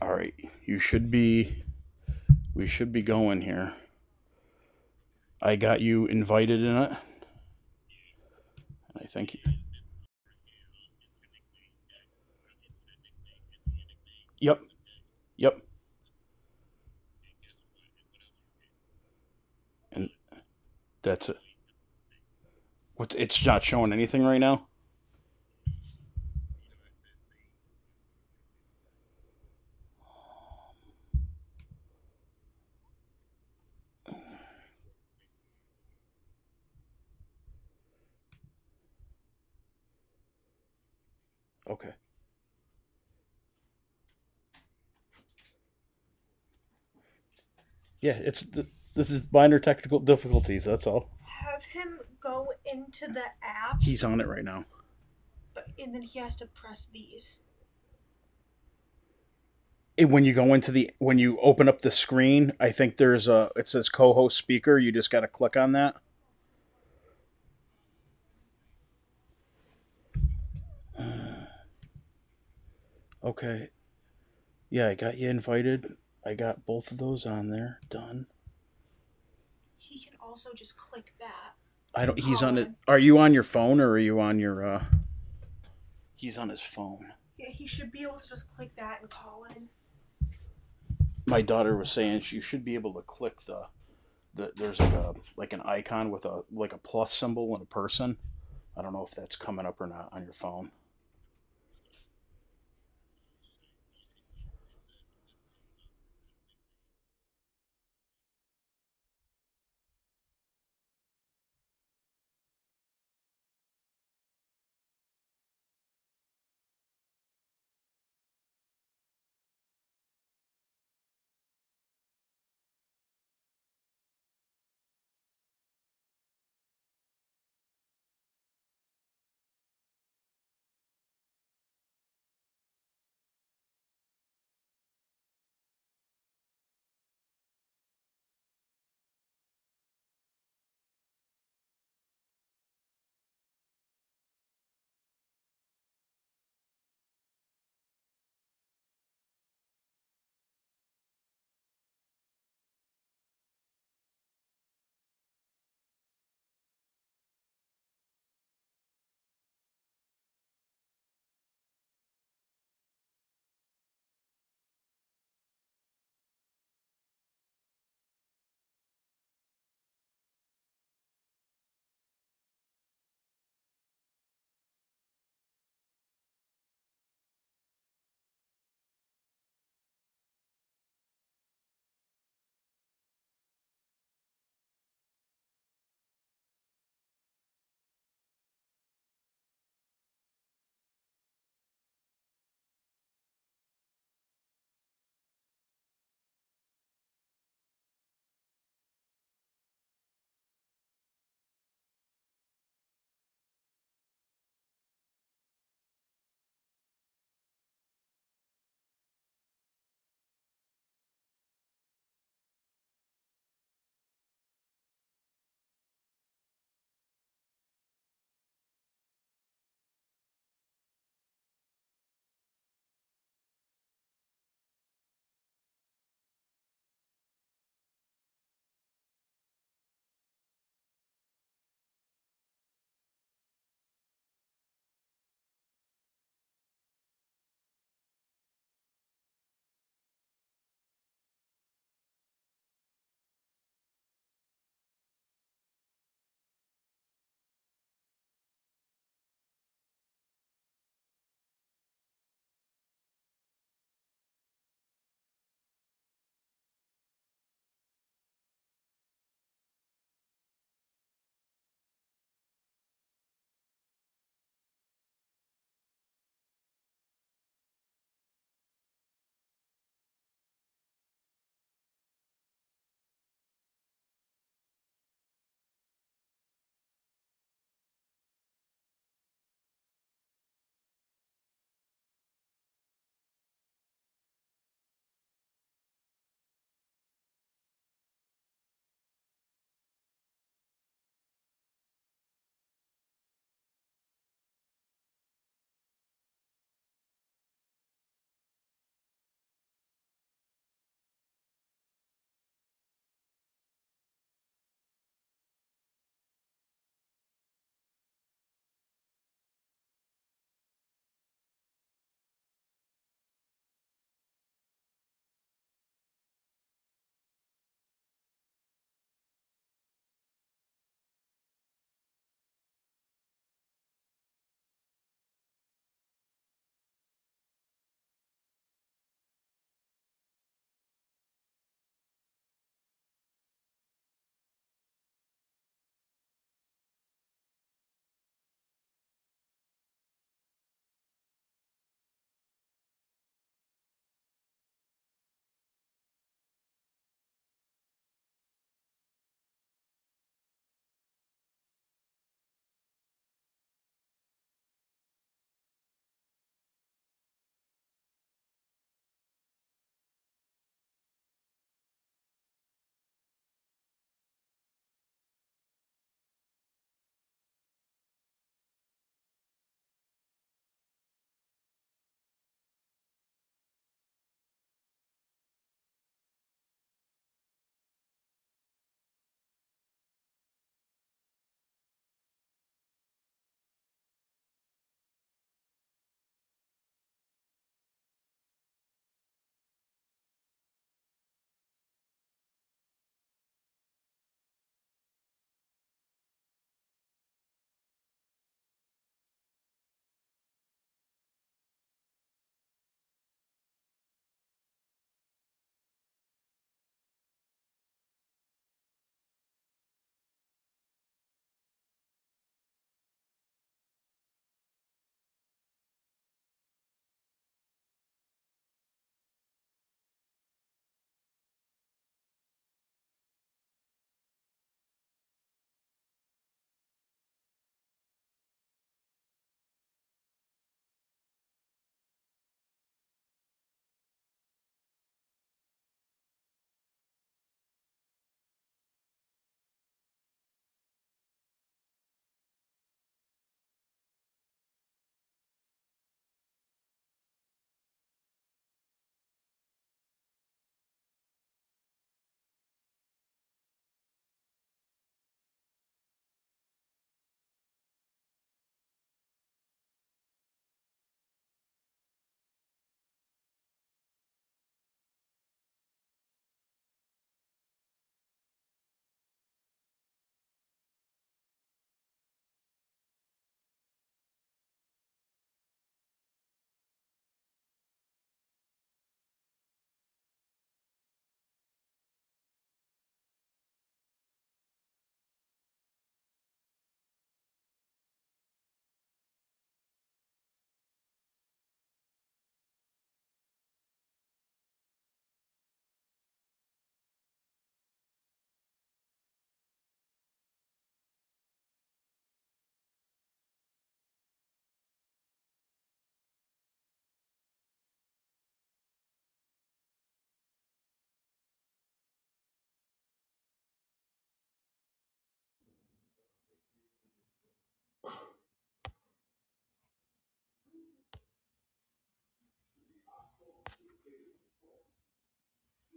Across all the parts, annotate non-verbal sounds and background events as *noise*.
All right, you should be. We should be going here. I got you invited in it. I think. You, yep. Yep. And that's it. What's it's not showing anything right now? Okay. Yeah, it's th- this is minor technical difficulties. That's all. Have him go into the app, He's on it right now. but, and then he has to press these. And when you go into the when you open up the screen, I think there's a it says co-host speaker. You just got to click on that. Uh, okay. Yeah, I got you invited. I got both of those on there. Done. He can also just click that. I don't he's on it. Are you on your phone or are you on your uh He's on his phone. Yeah, he should be able to just click that and call in. my daughter was saying she should be able to click the, the there's like a like an icon with a like a plus symbol and a person. I don't know if that's coming up or not on your phone.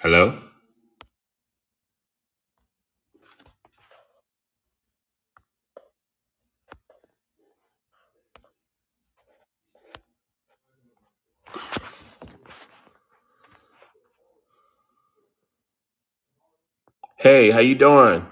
Hello? Hey, how you doing?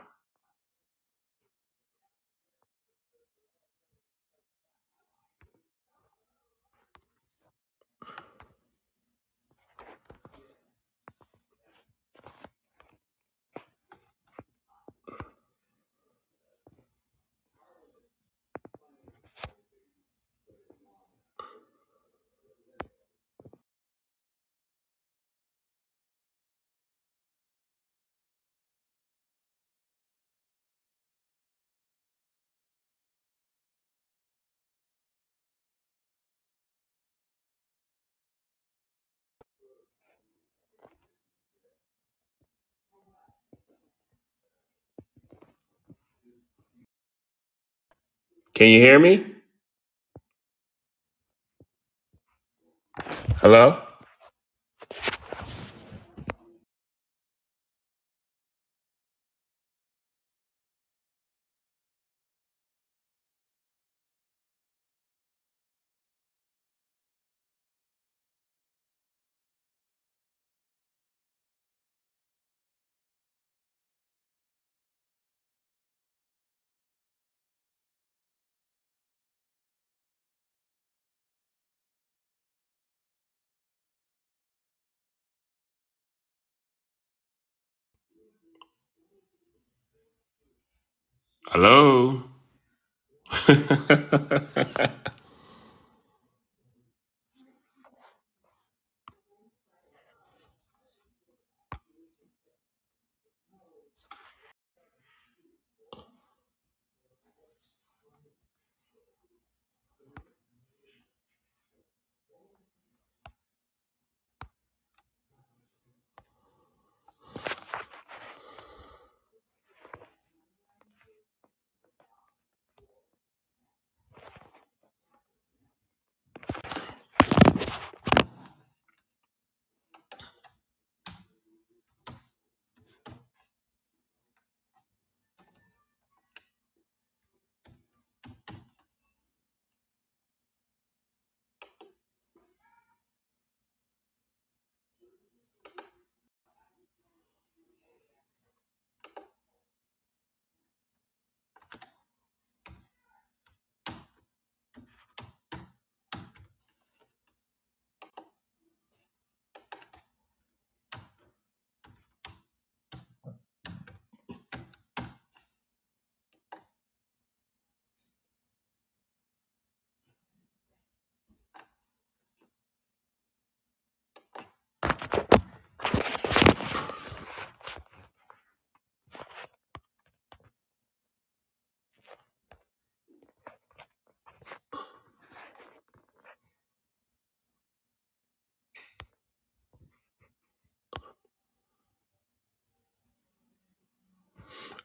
Can you hear me? Hello? Hello? *laughs*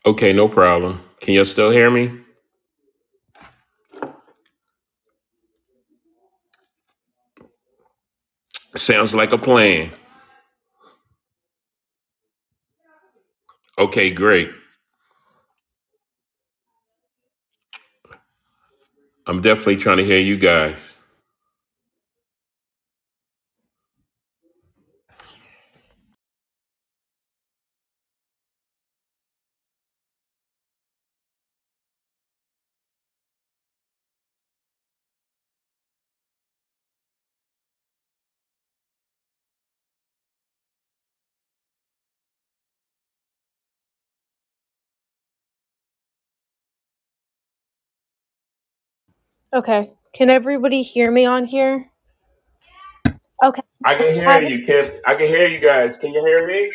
okay, no problem. Can you still hear me? Sounds like a plan. Okay, great. I'm definitely trying to hear you guys. Okay. Can everybody hear me on here? Okay. I can hear Have you. Can I can hear you guys. Can you hear me?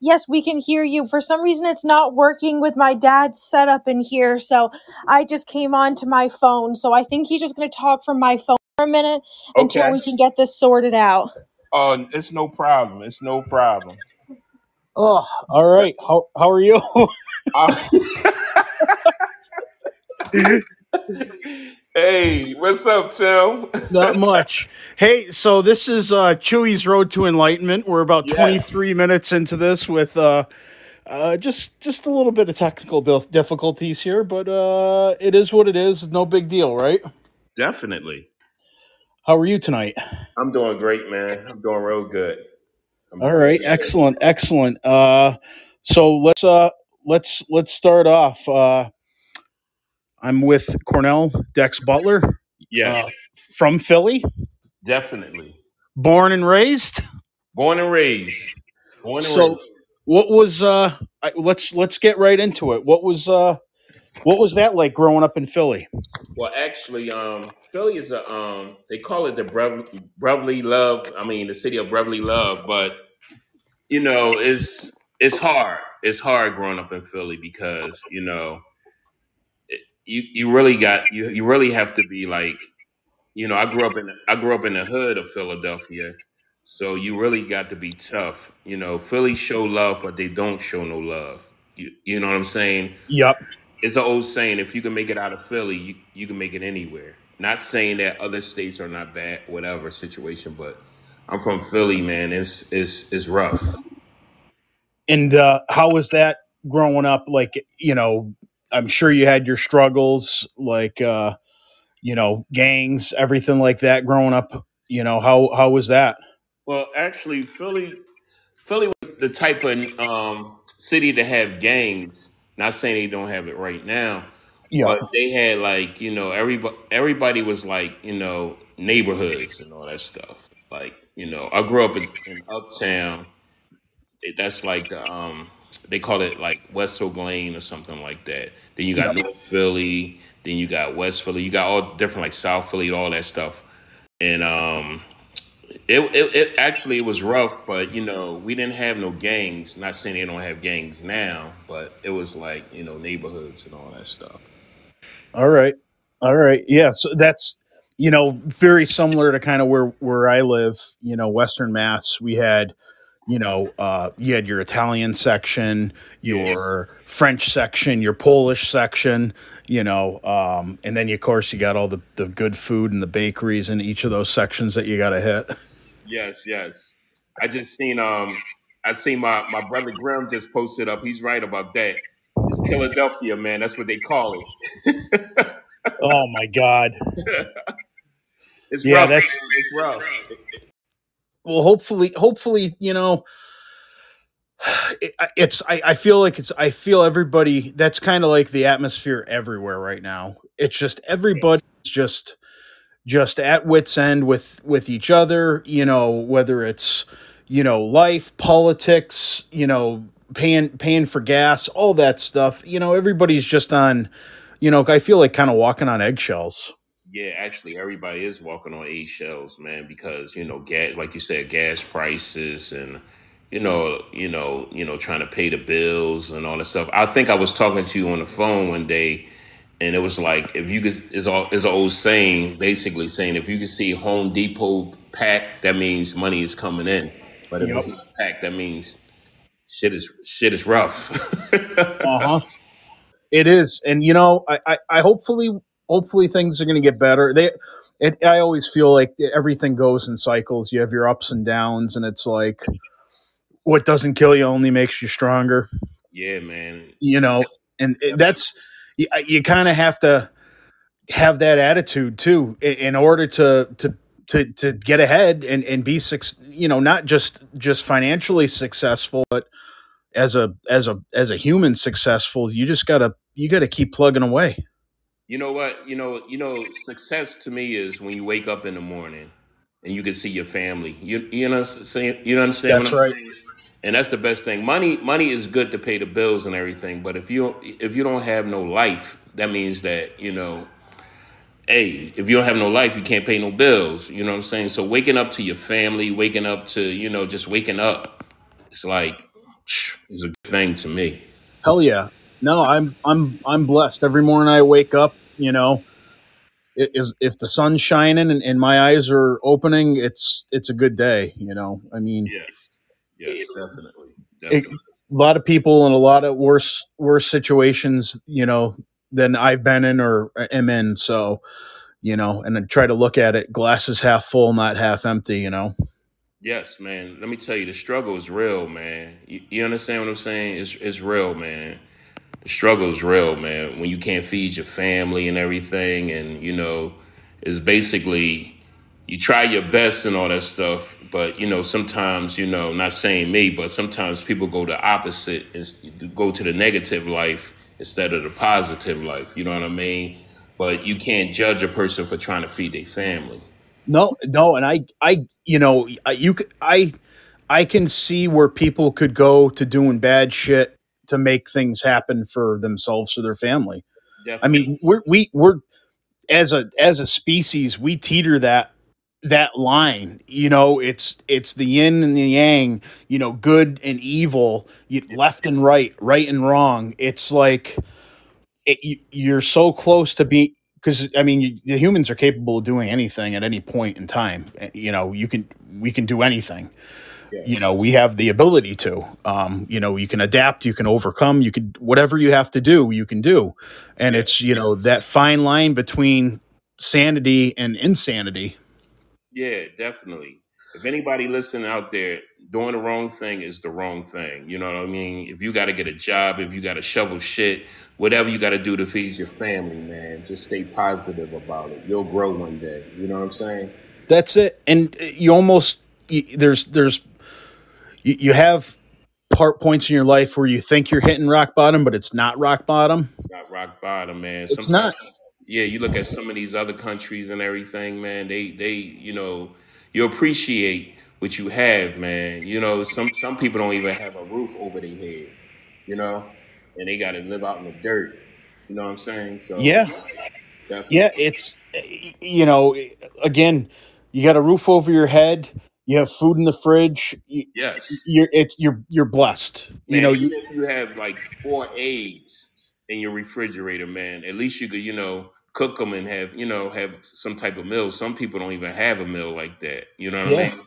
Yes, we can hear you. For some reason, it's not working with my dad's setup in here, so I just came on to my phone. So I think he's just going to talk from my phone for a minute until Okay. we can get this sorted out. Oh, it's no problem. It's no problem. Oh, all right. How how are you? Uh, *laughs* *laughs* Hey, what's up, Tim? Not much. Hey, so this is uh, Chewy's Road to Enlightenment. We're about Yeah, 23 minutes into this with uh, uh, just just a little bit of technical difficulties here, but uh, it is what it is. No big deal, right? definitely. How are you tonight? I'm doing great, man. I'm doing real good. I'm All right, good. excellent, excellent. Uh, so let's uh, let's let's start off. Uh, I'm with Cornell Dex Butler Yes, uh, from Philly, definitely. born and raised. Born and raised. Born and raised. So, what was uh? I, let's let's get right into it. What was uh? What was that like growing up in Philly? Well, actually, um, Philly is a um, they call it the Brev- Brevely Love. I mean, the city of Brevely Love, but you know, it's it's hard. It's hard growing up in Philly because you know you you really got you you really have to be like you know I grew up in I grew up in the hood of Philadelphia, so you really got to be tough. You know, Philly show love, but they don't show no love. You you know what I'm saying? Yep. It's an old saying: if you can make it out of Philly, you, you can make it anywhere. Not saying that other states are not bad, whatever situation, but I'm from Philly, man. It's it's it's rough. And uh, how was that growing up? Like, you know, I'm sure you had your struggles, like, uh, you know, gangs, everything like that growing up. You know, how how was that? Well, actually, Philly Philly was the type of um, city to have gangs. Not saying they don't have it right now, yeah. but they had like you know everybody everybody was like you know neighborhoods and all that stuff. Like you know, I grew up in, in Uptown. That's like the um they call it like West Oak Lane or something like that. Then you got Yep. North Philly. Then you got West Philly. You got all different like South Philly, all that stuff. And um it, it, it actually it was rough, but you know we didn't have no gangs. Not saying they don't have gangs now, but it was like you know neighborhoods and all that stuff. All right. All right. Yeah. So that's you know very similar to kind of where where I live. You know, Western Mass. We had you know uh, you had your Italian section, Yeah, your French section, your Polish section. You know, um, and then of course you got all the the good food and the bakeries in each of those sections that you got to hit. yes, yes. I just seen um I seen my my brother Graham just posted up. He's right about that. It's Philadelphia, man. That's what they call it. Oh my God. *laughs* it's Yeah, rough, man. that's It's rough. Well. Hopefully, hopefully, you know, it, it's I, I feel like it's i feel everybody that's kind of like the atmosphere everywhere right now. It's just everybody's just just at wits end with with each other you know whether it's you know life politics you know paying paying for gas all that stuff. You know everybody's just on you know i feel like kind of walking on eggshells Yeah, actually, everybody is walking on eggshells, man, because you know, gas, like you said, gas prices and you know, you know, you know, trying to pay the bills and all that stuff. I think I was talking to you on the phone one day, and it was like, if you could, is all is an old saying, basically saying, if you can see Home Depot packed, that means money is coming in, but if yep it's packed, that means shit is shit is rough. *laughs* uh-huh It is, and you know, I, I, I hopefully, hopefully things are going to get better. They, it, I always feel like everything goes in cycles. You have your ups and downs, and it's like what doesn't kill you only makes you stronger. yeah, man. You know, and it, that's you, you kind of have to have that attitude too in, in order to to to to get ahead and and be suc- you know not just just financially successful, but as a as a as a human successful. You just gotta you gotta keep plugging away. You know what? You know, you know, success to me is when you wake up in the morning and you can see your family. You you know saying you understand what That's I'm right. saying? And that's the best thing. Money money is good to pay the bills and everything, but if you if you don't have no life, that means that, you know, hey, if you don't have no life, you can't pay no bills. You know what I'm saying? So waking up to your family, waking up to, you know, just waking up, it's like it's a good thing to me. Hell yeah. No, I'm I'm I'm blessed. Every morning I wake up, you know, it is if the sun's shining and, and my eyes are opening, it's it's a good day, you know. I mean, Yes. Yes, definitely. it, a lot of people in a lot of worse worse situations, you know, than I've been in or uh, am in. So, you know, and then try to look at it glasses half full, not half empty, you know. Yes, man. Let me tell you, the struggle is real, man. You, you understand what I'm saying? It's it's real, man. Struggle is real, man. When you can't feed your family and everything, and you know, it's basically you try your best and all that stuff, but you know, sometimes you know, not saying me, but sometimes people go the opposite and go to the negative life instead of the positive life. You know what I mean? But you can't judge a person for trying to feed their family. No, no, and I, I, you know, you, I, I can see where people could go to doing bad shit to make things happen for themselves or their family. I mean, we're we we're as a as a species, we teeter that that line. You know, it's it's the yin and the yang. You know, good and evil, you, left and right, right and wrong. It's like it, you, you're so close to be because I mean, you, the humans are capable of doing anything at any point in time. Eh, You know, you can we can do anything. You know, we have the ability to. Um, you know, you can adapt, you can overcome, you can whatever you have to do, you can do. And it's you know that fine line between sanity and insanity. Yeah, definitely. If anybody listening out there doing the wrong thing is the wrong thing. You know what I mean? If you got to get a job, if you got to shovel shit, whatever you got to do to feed your family, man, just stay positive about it. You'll grow one day. You know what I'm saying? That's it. And uh, you almost there's there's you, you have part points in your life where you think you're hitting rock bottom, but it's not rock bottom. Not rock bottom, man. It's Sometimes, not. yeah, you look at some of these other countries and everything, man. They, they, you know, you appreciate what you have, man. You know, some some people don't even have a roof over their head, you know, and they got to live out in the dirt. You know what I'm saying? So Yeah. definitely, Yeah, it's you know, again, you got a roof over your head, you have food in the fridge, you, yes, you're it's you're you're blessed. You know, you you have like four eggs in your refrigerator, man, at least you could, you know, cook them and have, you know, have some type of meal. Some people don't even have a meal like that. You know what I yeah. mean?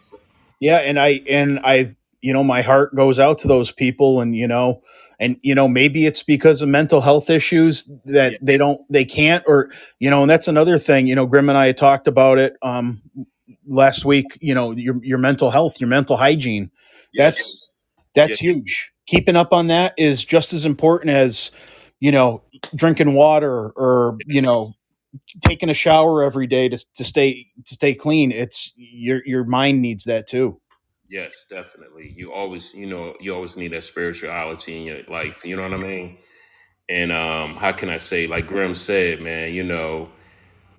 Yeah, and I and I you know, my heart goes out to those people and you know, and you know, maybe it's because of mental health issues that Yeah. they don't they can't or you know, and that's another thing, you know, Grim and I had talked about it um last week, you know, your your mental health, your mental hygiene. Yes. That's that's Yes. huge. Keeping up on that is just as important as, you know, drinking water or, you know, taking a shower every day to, to stay to stay clean. It's your your mind needs that too. Yes, definitely. You always, you know, you always need that spirituality in your life. You know what I mean? And um, how can I say, like Grim said, man, you know,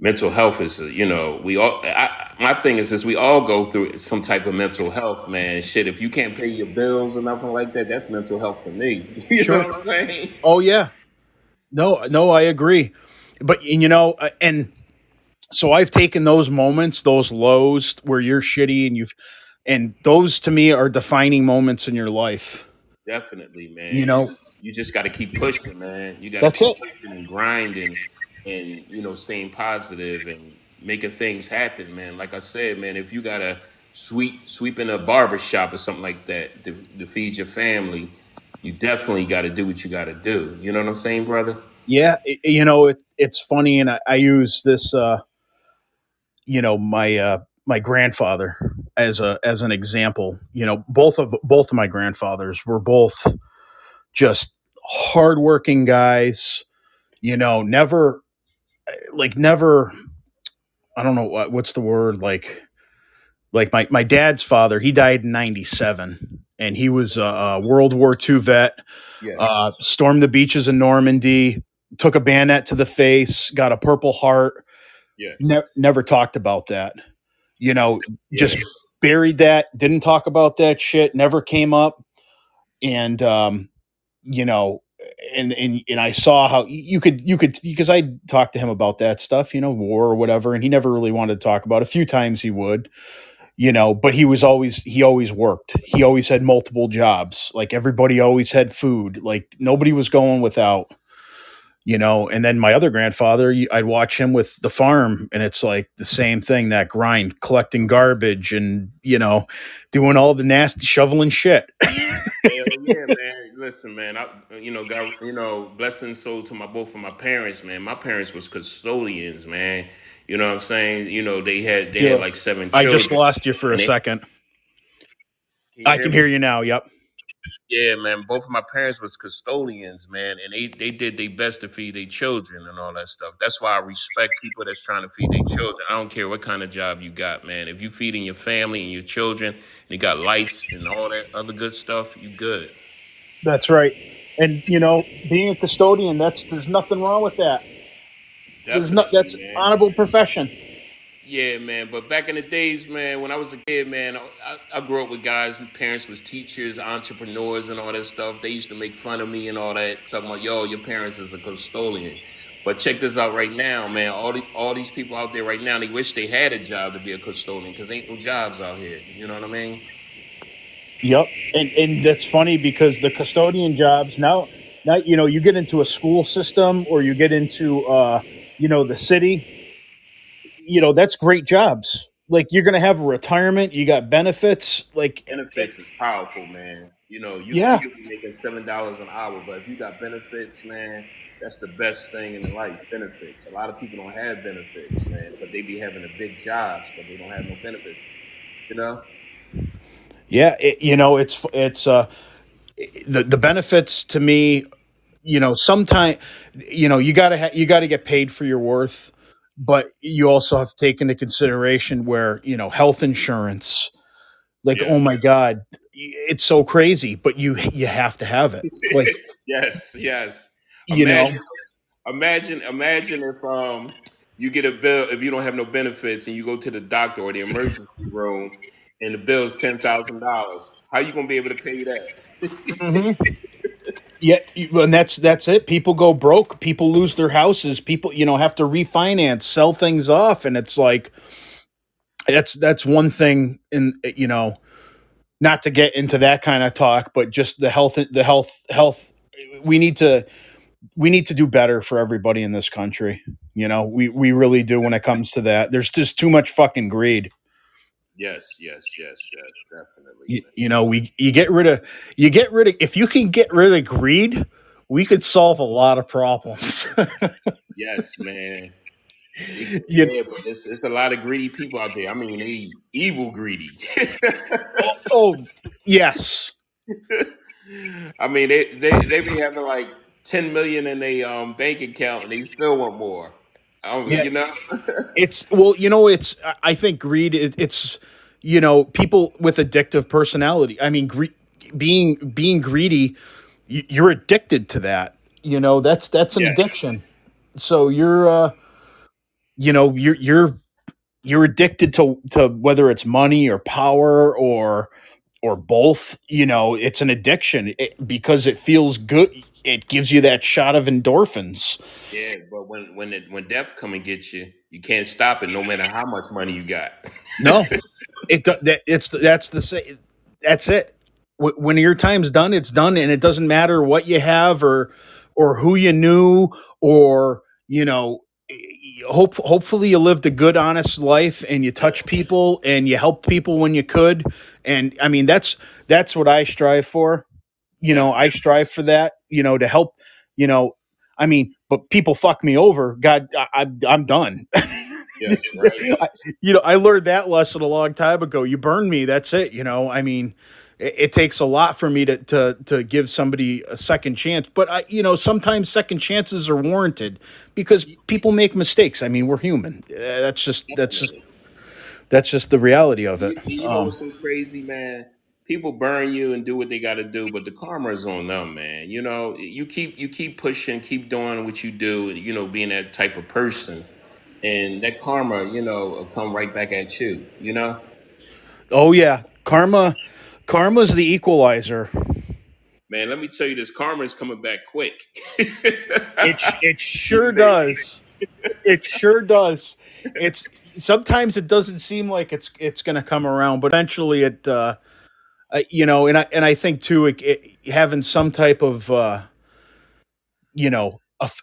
mental health is, you know, we all. I, my thing is, is we all go through some type of mental health, man. Shit, if you can't pay your bills or nothing like that, that's mental health for me. *laughs* you know what I'm saying? Oh yeah. No, no, I agree. But you know, uh, and so I've taken those moments, those lows where you're shitty and you've and those to me are defining moments in your life. Definitely, man. You You know, you just got to keep pushing, man. You got to keep it. pushing and grinding, and you know, staying positive and making things happen, man. Like I said, man, if you gotta sweep sweep in a barber shop or something like that to, to feed your family, you definitely got to do what you got to do. You know what I'm saying, brother? Yeah, i- you know, it, it's funny and I, I use this uh, you know, my uh my grandfather as a as an example. You know, both of both of my grandfathers were both just hardworking guys, you know, never like never I don't know what what's the word like like my my dad's father he died in 97 and he was a, World War II vet Yes. uh stormed the beaches in Normandy took a bayonet to the face got a purple heart yes. ne- never talked about that you know just Yeah. buried that didn't talk about that shit never came up and um you know and and and I saw how you could you could because I talked to him about that stuff, you know, war or whatever, and he never really wanted to talk about. It. A few times he would, you know, but he was always he always worked. He always had multiple jobs. Like everybody always had food. Like nobody was going without, you know. And then my other grandfather, I'd watch him with the farm, and it's like the same thing. That grind, collecting garbage, and you know, doing all the nasty shoveling shit. Hell yeah, man. Listen, man. I, you know, God, you know, blessing soul to my both of my parents, man. My parents was custodians, man. You know what I'm saying? You know, they had they Yeah. had like seven I just lost you for a they- second. Can I can me? hear you now. Yep. Yeah, man. Both of my parents was custodians, man, and they they did their best to feed their children and all that stuff. That's why I respect people that's trying to feed their children. I don't care what kind of job you got, man. If you feeding your family and your children, and you got lights and all that other good stuff, you good. That's right. And you know, being a custodian, that's there's nothing wrong with that. There's no that's an man. honorable profession. Yeah, man. But back in the days, man, when I was a kid, man, I, I grew up with guys. and parents was teachers, entrepreneurs, and all that stuff. They used to make fun of me and all that, talking about, "Yo, your parents is a custodian." But check this out right now, man. All the, all these people out there right now, they wish they had a job to be a custodian because ain't no jobs out here. You know what I mean? Yep. And and that's funny because the custodian jobs now now you know, you get into a school system or you get into uh, you know, the city, you know, that's great jobs. Like you're gonna have a retirement, you got benefits, like Benefits is powerful, man. You know, you Yeah. making seven dollars an hour, but if you got benefits, man, that's the best thing in life. Benefits. A lot of people don't have benefits, man, but they be having a big job, but they don't have no benefits. You know? Yeah, it, you know, it's it's uh the the benefits to me, you know, sometimes you know, you got to ha- you got to get paid for your worth, but you also have to take into consideration where, you know, health insurance, like oh my god, it's so crazy, but you you have to have it. Like, *laughs* yes, yes. you know, Imagine, imagine, imagine if um you get a bill if you don't have no benefits and you go to the doctor or the emergency room and the bill's ten thousand dollars. How you gonna be able to pay that? Mhm. Yeah, and that's that's it. People go broke. People lose their houses. People, you know, have to refinance, sell things off, and it's like that's that's one thing. In you know, not to get into that kind of talk, but just the health, the health, health. We need to we need to do better for everybody in this country. You know, we we really do when it comes to that. There's just too much fucking greed. Yes, yes, yes, yes, definitely. You, you know, we you get rid of you get rid of if you can get rid of greed, we could solve a lot of problems. Yes, man. *laughs* You- yeah, but it's it's a lot of greedy people out there. I mean, they evil greedy. oh, oh, yes. *laughs* I mean, they, they they be having like ten million in their um bank account and they still want more. Yeah. you know? *laughs* It's well, you know, it's I- think greed. It, it's you know people with addictive personality. I mean, gre- being being greedy, you, you're addicted to that. You know, that's that's an Yes. addiction. So you're, uh, you know, you're you're you're addicted to to whether it's money or power or or both. You know, it's an addiction it, because it feels good. It gives you that shot of endorphins. Yeah, but when when it when death come and get you, you can't stop it no matter how much money you got. No, *laughs* it that it's that's the that's it. When your time's done, it's done, and it doesn't matter what you have or or who you knew or you know. Hope hopefully you lived a good, honest life, and you touch people and you help people when you could. And I mean, that's that's what I strive for. You know, I strive for that. You know, to help. You know, I mean, but people fuck me over. God, I, I'm done. *laughs* Yeah, *laughs* right. I, you know, I learned that lesson a long time ago. You burn me, that's it. You know, I mean, it, it takes a lot for me to to to give somebody a second chance. But I, you know, sometimes second chances are warranted because people make mistakes. I mean, we're human. Uh, that's just that's just that's just the reality of it. You, you know Um, what's so crazy, man? People burn you and do what they got to do, but the karma is on them, man. You know, you keep you keep pushing, keep doing what you do, and you know, being that type of person, and that karma, you know, will come right back at you. You know, oh yeah, karma, karma's the equalizer. man. Let me tell you, this karma is coming back quick. *laughs* It it sure does. It sure does. It's sometimes it doesn't seem like it's it's going to come around, but eventually it. Uh, You know, and I and I think too, it, it, having some type of uh, you know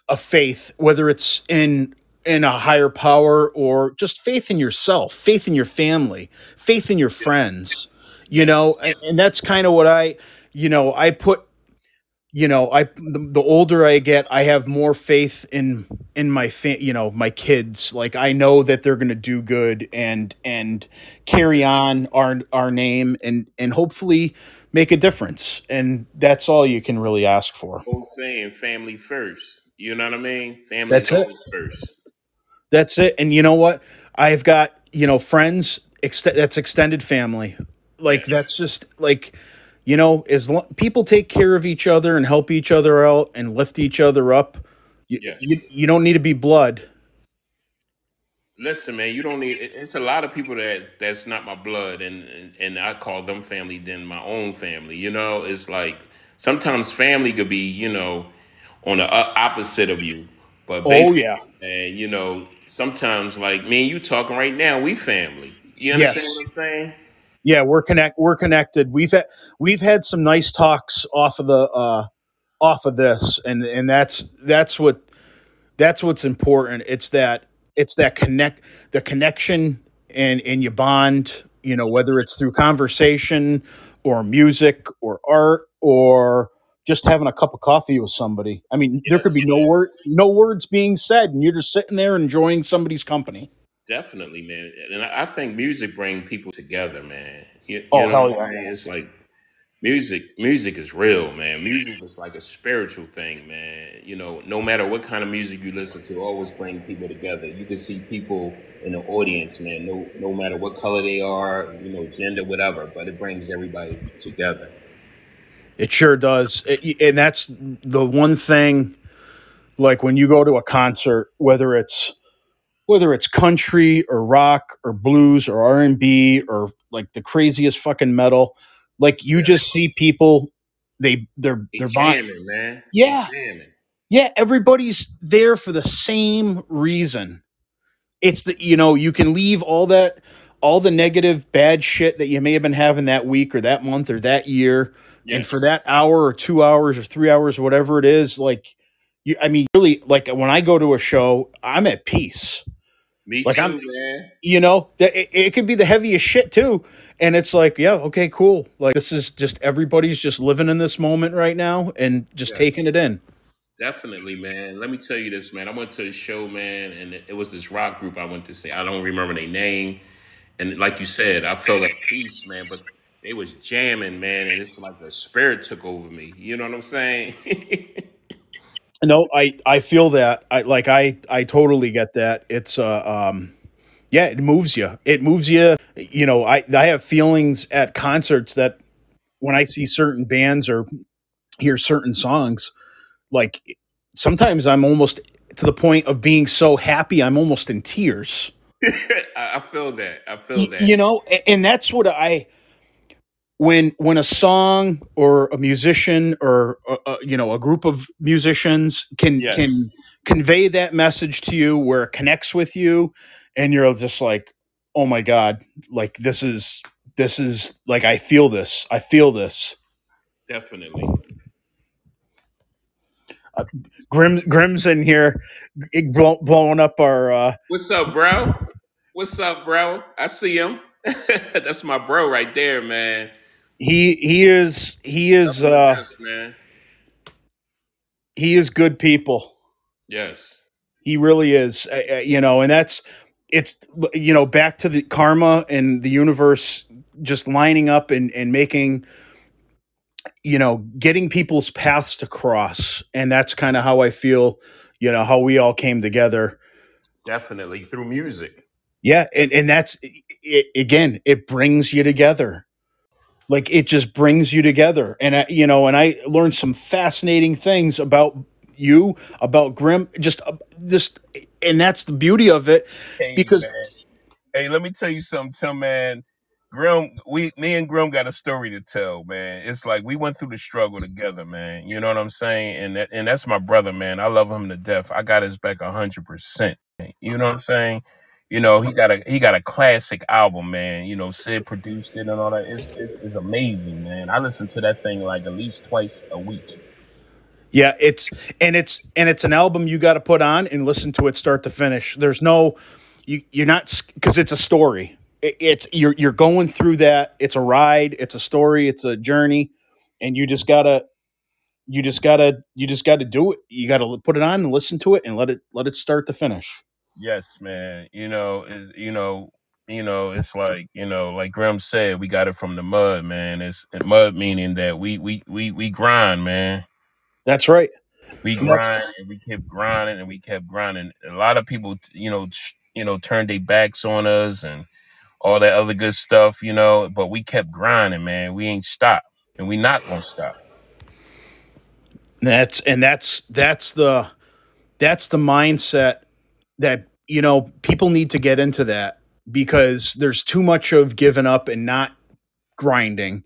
a faith, whether it's in in a higher power or just faith in yourself, faith in your family, faith in your friends, you know, and, and that's kind of what I, you know, I put you know i the, the older i get i have more faith in in my fa- you know my kids like i know that they're going to do good and and carry on our our name and and hopefully make a difference and that's all you can really ask for Whole saying family first. You know what I mean? Family that's it first. that's it and you know what i've got you know friends ex- that's extended family like Yes. that's just like you know as lo- people take care of each other and help each other out and lift each other up you, Yes. you, you don't need to be blood Listen, man, you don't need. it- It's a lot of people that that's not my blood, and and, and I call them family than my own family. You know, it's like sometimes family could be, you know, on the o- opposite of you, but oh basically, yeah man, you know, sometimes like me and you talking right now, we family. You understand yes what I'm saying? Yeah we're connect we're connected. We've had we've had some nice talks off of the uh off of this and and that's that's what that's what's important. It's that it's that connect the connection and and you bond you know whether it's through conversation or music or art or just having a cup of coffee with somebody. I mean there could be no word no words being said and you're just sitting there enjoying somebody's company definitely, man. And I I think music bring people together, man. You, you oh know hell what I'm yeah saying? It's like Music, music is real, man. Music is like a spiritual thing, man. You know, no matter what kind of music you listen to, always bring people together. You can see people in the audience, man. No, no matter what color they are, you know, gender, whatever, but it brings everybody together. it sure does It- and that's the one thing like when you go to a concert whether it's whether it's country or rock or blues or R&B or like the craziest fucking metal like you Yeah, just see people they they're they they're bond jamming, man. Yeah. jamming. yeah everybody's there for the same reason. It's the you know you can leave all that all the negative bad shit that you may have been having that week or that month or that year and for that hour or 2 hours or 3 hours or whatever it is like you I mean really like when I go to a show I'm at peace me like I'm too, man. you know that it, it could be the heaviest shit too and it's like yeah okay cool like this is just everybody's just living in this moment right now and just Yes, taking it in definitely, man. Let me tell you this, man. I went to a show, man, and it, it was this rock group I went to see. I don't remember their name, and like you said, I felt at peace, man. But they was jamming, man, and it's like the spirit took over me. You know what I'm saying? *laughs* no I I feel that. I like I I totally get that. It's uh um yeah it moves you. It moves you. You know I I have feelings at concerts that when I see certain bands or hear certain songs like sometimes I'm almost to the point of being so happy I'm almost in tears. *laughs* I, I feel that. I feel that. you know and that's what I when when a song or a musician or uh, uh, you know a group of musicians can Yes, can convey that message to you where it connects with you and you're just like oh my god like this is this is like I feel this I feel this definitely. uh, Grim Grim's in here blow, blowing up our uh What's up, bro? What's up, bro? I see him. *laughs* That's my bro right there, man. He he is he is uh man. he is good people Yes, He really is, uh, you know, and that's it's you know back to the karma and the universe just lining up and and making you know getting people's paths to cross, and that's kind of how I feel, you know, how we all came together. definitely through music. Yeah, and and that's it, again, it brings you together. Like it just brings you together, and I, you know, and I learned some fascinating things about you, about Grim, just uh, just, and that's the beauty of it Hey because man. Hey, let me tell you something, Tim man. Grim, we me and Grim got a story to tell, man. It's like we went through the struggle together, man. You know what I'm saying? And that, and that's my brother, man. I love him to death. I got his back a hundred percent. You know what I'm saying? You know he got a he got a classic album, man. You know Sid produced it and all that. It's it's, it's amazing, man. I listen to that thing like at least twice a week. Yeah, it's and it's and it's an album you got to put on and listen to it start to finish. There's no you you're not because it's a story. It, it's you're you're going through that. It's a ride. It's a story. It's a journey, and you just gotta you just gotta you just gotta do it. You gotta put it on and listen to it and let it let it start to finish. Yes, man. You know, is you know, you know, it's like you know, like Grim said, we got it from the mud, man. It's mud meaning that we we we we grind, man. That's right. We And that's grind and we kept grinding and we kept grinding. A lot of people, you know, ch- you know, turned their backs on us and all that other good stuff, you know. But we kept grinding, man. We ain't stopped, and we not gonna stop. that's and that's that's the that's the mindset that you know people need to get into that because there's too much of giving up and not grinding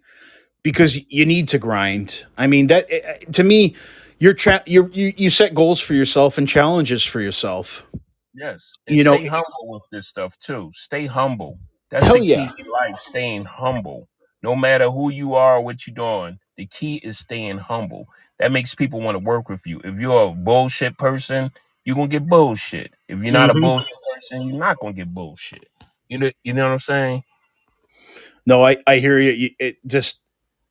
because you need to grind. I mean that eh, eh, to me you're tra- you you set goals for yourself and challenges for yourself. Yes, and You know, stay humble with this stuff too. Stay humble. That's the key yeah. to life. Staying humble, no matter who you are, what you're doing. The key is staying humble. That makes people want to work with you. If you're a bullshit person, you're gonna get bullshit. If you're not a hmm bullshit person, you're not gonna get bullshit. You know, you know what I'm saying? No, I I hear you. You- It just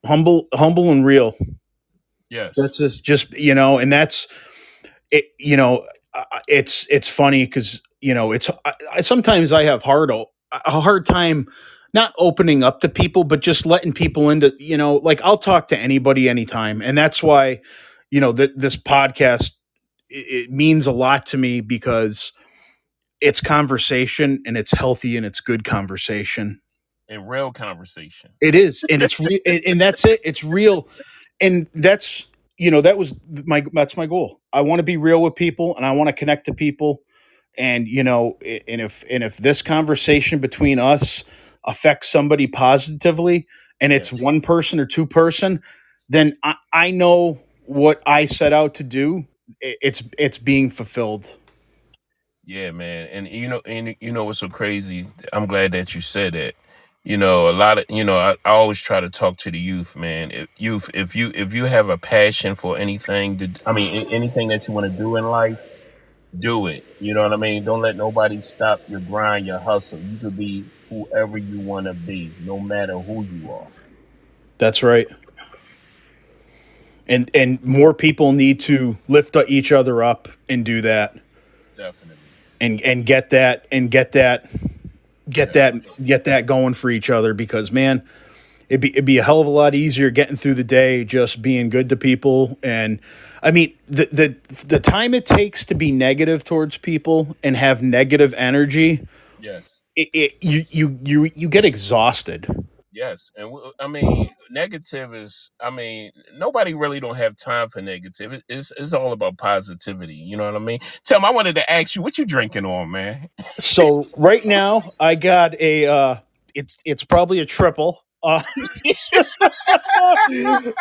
humble humble and real. Yes. That's just just you know, and that's it. You know, uh, it's it's funny because you know it's I, I, sometimes I have hard o- a hard time not opening up to people, but just letting people into you know, like I'll talk to anybody anytime, and that's why you know that this podcast it, it means a lot to me because it's conversation and it's healthy and it's good conversation. And real conversation. It is, and it's re- and and that's it. It's real, and that's you know that was my that's my goal. I want to be real with people, and I want to connect to people, and you know, and if and if this conversation between us affects somebody positively, and it's one person or two person, then I, I know what I set out to do. It's it's being fulfilled. Yeah, man. And you know, and you know what's so crazy? I'm glad that you said that. You know, a lot of you know, I, I always try to talk to the youth, man. If youth, if you if you have a passion for anything, to, I mean, a- anything that you want to do in life, do it. You know what I mean? Don't let nobody stop your grind, your hustle. You could be whoever you want to be, no matter who you are. That's right. And and more people need to lift each other up and do that. Definitely. and and get that and get that get that get that going for each other because man it'd be it'd be a hell of a lot easier getting through the day just being good to people and I mean the the the time it takes to be negative towards people and have negative energy Yeah. it, it you you you you get exhausted Yes, and w- I mean, negative is. I mean, nobody really don't have time for negative. It- It's it's all about positivity. You know what I mean? Tim, I wanted to ask you what you drinking on, man. so right now I got a uh it's it's probably a triple uh *laughs*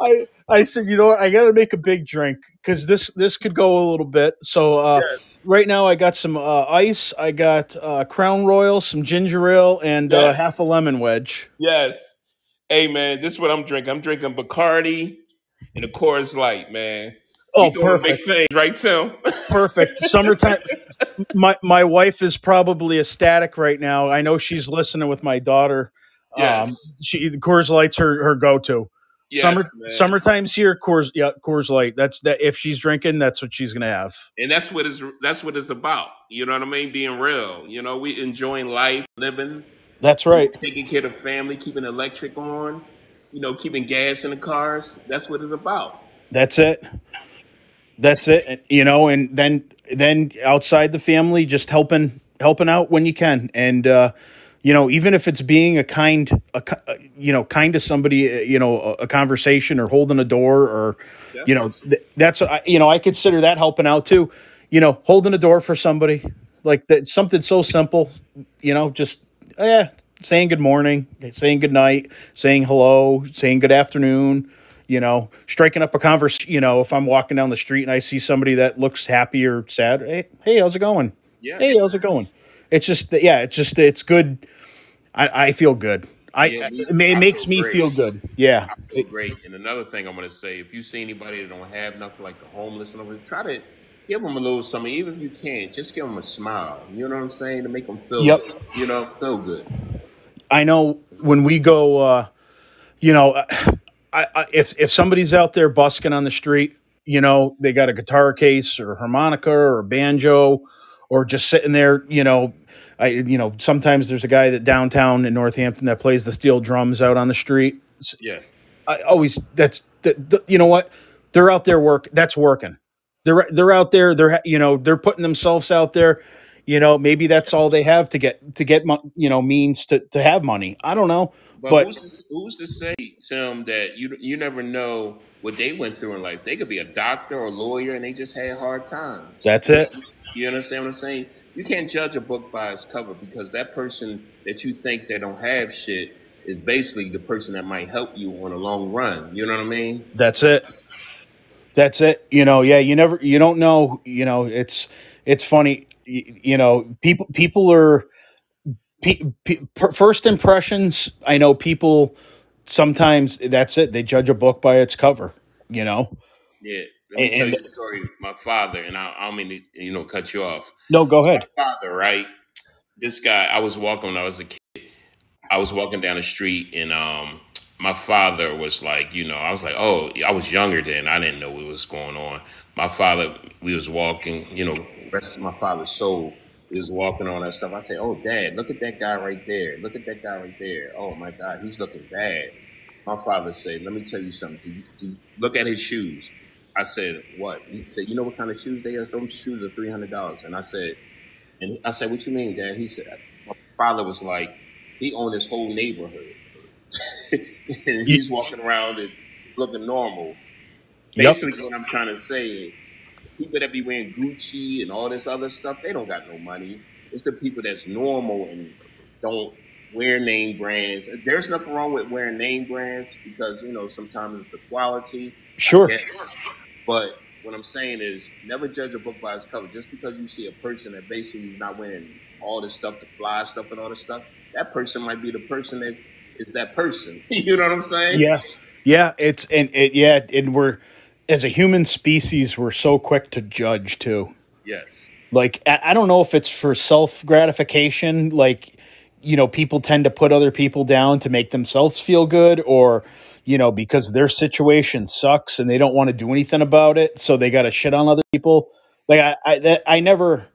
I I said, you know what, I got to make a big drink because this this could go a little bit. So uh, Yes. Right now I got some uh, ice, I got uh, Crown Royal, some ginger ale, and uh, half a lemon wedge. Yes. Hey, man, this is what I'm drinking. I'm drinking Bacardi and a Coors Light, man. Oh, perfect, things, right, Tim? perfect. *laughs* Summertime. My my wife is probably ecstatic right now. I know she's listening with my daughter. Yeah. Um, she the Coors Light's her her go to. Yes, Summer man. summertime's here. Coors yeah, Coors Light. That's that. If she's drinking, that's what she's gonna have. And that's what is that's what it's about. You know what I mean? Being real. You know, we enjoying life, living, That's right. taking care of family, keeping electric on, you know, keeping gas in the cars. That's what it's about. That's it. That's it. You know, and then then outside the family, just helping helping out when you can, and uh, you know, even if it's being a kind, a, uh, you know, kind to somebody, uh, you know, a, a conversation or holding a door, or Yeah. you know, th- that's I- you know, I consider that helping out too. You know, holding a door for somebody like that, something so simple. You know, just yeah, saying good morning, saying good night, saying hello, saying good afternoon you know, striking up a converse. You know, if I'm walking down the street and I see somebody that looks happy or sad, hey, hey, how's it going? Yes. Hey, how's it going? It's just, that- yeah, it's just, it's good. I, I feel good. I, Yeah, it, ma- it I makes me great. feel good. Yeah. feel great. And another thing I'm going to say, if you see anybody that don't have nothing, like the homeless and try to give them a little something. Even if you can't, just give them a smile. You know what I'm saying? To make them feel, Yep. you know, feel good. I know when we go, uh, you know, I, I, if if somebody's out there busking on the street, you know, they got a guitar case or a harmonica or a banjo, or just sitting there, you know, I you know sometimes there's a guy that downtown in Northampton that plays the steel drums out on the street. Yeah. I always that's that you know what they're out there work that's working. They're they're out there. They're you know they're putting themselves out there. You know maybe that's all they have to get to get you know means to to have money. I don't know, But but who's to, who's to say, Tim, that you you never know what they went through in life? They could be a doctor or a lawyer, and they just had hard times. that's it. You understand what I'm saying? You can't judge a book by its cover because that person that you think that don't have shit is basically the person that might help you on a long run. You know what I mean? That's it. That's it. You know, yeah, you never you don't know, you know, it's it's funny, you, you know, people people are pe- pe- per- first impressions, I know people sometimes that's it. They judge a book by its cover, you know. Yeah. Let me And, tell you the story. My father, and I, I don't mean to, you know, cut you off. no, go My ahead. father, right? This guy, I was walking when I was a kid. I was walking down the street, and um, my father was like, you know, I was like, oh, I was younger then. I didn't know what was going on. My father, we was walking, you know, rest of my father's soul. He was walking on that stuff. I said, oh, dad, look at that guy right there. Look at that guy right there. Oh my God, he's looking bad. My father said, let me tell you something. Do you, do you- look at his shoes. I said, what? He said, you know what kind of shoes they are? Those shoes are three hundred dollars. And I said, and I said, what you mean, Dad? He said, my father was like, he owned this whole neighborhood. *laughs* and he's walking around and looking normal. Yep. Basically, what I'm trying to say is, people that be wearing Gucci and all this other stuff, they don't got no money. It's the people that's normal and don't wear name brands. There's nothing wrong with wearing name brands because, you know, sometimes it's the quality. Sure. But what I'm saying is, never judge a book by its cover. Just because you see a person that basically is not wearing all this stuff, the fly stuff and all this stuff, that person might be the person that is that person. *laughs* you know what I'm saying? Yeah. Yeah, it's and it yeah, and we're as a human species, we're so quick to judge too. Yes. Like I don't know if it's for self gratification, like you know, people tend to put other people down to make themselves feel good, or you know, because their situation sucks and they don't want to do anything about it, so they got to shit on other people. Like I, I, that, I never,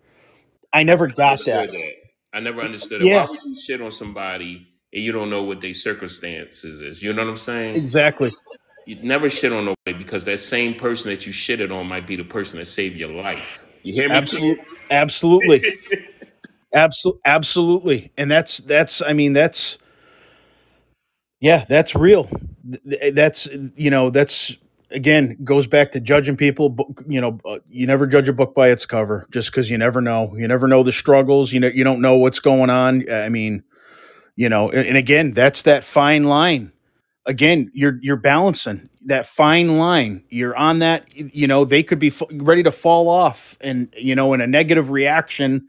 I never got that. that. I never understood it. Yeah, Why would you shit on somebody and you don't know what their circumstances is? You know what I'm saying? exactly. You never shit on nobody because that same person that you shitted on might be the person that saved your life. You hear me? Absolute, absolutely, absolutely, absolutely. And that's that's. I mean, that's yeah, that's real. Th- th- That's you know, that's again goes back to judging people. You know, uh, you never judge a book by its cover, just because you never know. You never know the struggles. You know, you don't know what's going on. I mean, you know, and, and again, that's that fine line. Again, you're you're balancing that fine line. You're on that. You know, they could be f- ready to fall off, and you know, in a negative reaction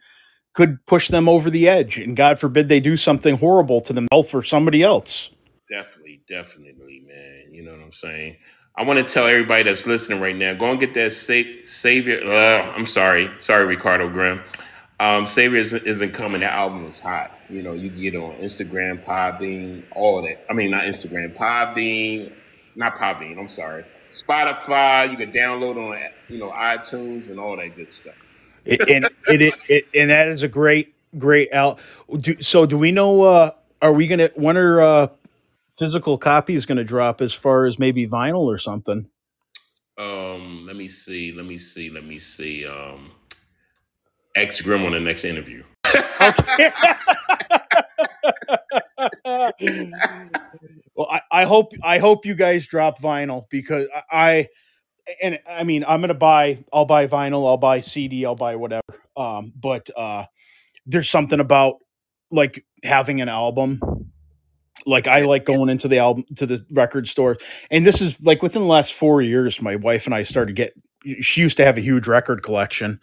could push them over the edge. And God forbid they do something horrible to themselves or somebody else. Definitely, definitely, man. You know what I'm saying? I want to tell everybody that's listening right now, go and get that sa- Savior. Uh, I'm sorry. Sorry, Ricardo Grimm. Um, Savior isn't, isn't coming. That album is hot. You know, you get on Instagram, Podbean, all that. I mean, not Instagram, Podbean, not Podbean, I'm sorry. Spotify, you can download on, you know, iTunes and all that good stuff. It, and it, it, it and that is a great great out. So do we know? Uh, are we gonna when are uh, physical copies gonna drop as far as maybe vinyl or something? Um, let me see, let me see, let me see. Um, X Grim on the next interview. Okay. *laughs* well, I, I hope I hope you guys drop vinyl because I, I and I mean I'm gonna buy I'll buy vinyl I'll buy CD I'll buy whatever um but uh there's something about like having an album like I like going into the album to the record store and this is like within the last four years my wife and I started get she used to have a huge record collection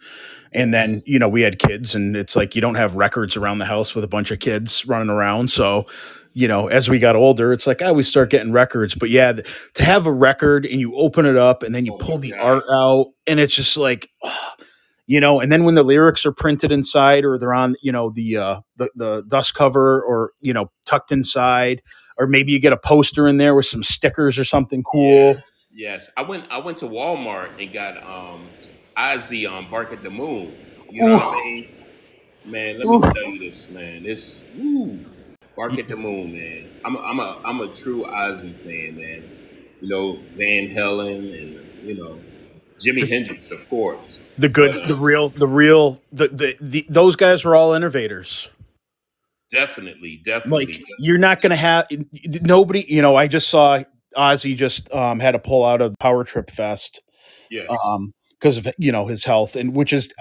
and then you know we had kids and it's like you don't have records around the house with a bunch of kids running around so you know as we got older it's like i always start getting records but yeah th- to have a record and you open it up and then you Oh pull the gosh. art out and it's just like ah, you know and then when the lyrics are printed inside or they're on you know the uh the, the dust cover or you know tucked inside or maybe you get a poster in there with some stickers or something cool Yes, yes. I went I went to Walmart and got um Ozzy on Bark at the Moon. You know what I Ooh, mean? Man, let me ooh. tell you this, man. This woo, Bark at the Moon, man. I'm a, I'm a I'm a true Ozzy fan, man. You know, Van Halen and you know, Jimi Hendrix, of course. The good the real the real the, the, the those guys were all innovators definitely, definitely. like you're not gonna have nobody you know i just saw ozzy just um had to pull out of power trip fest Yes. um because of you know his health and which is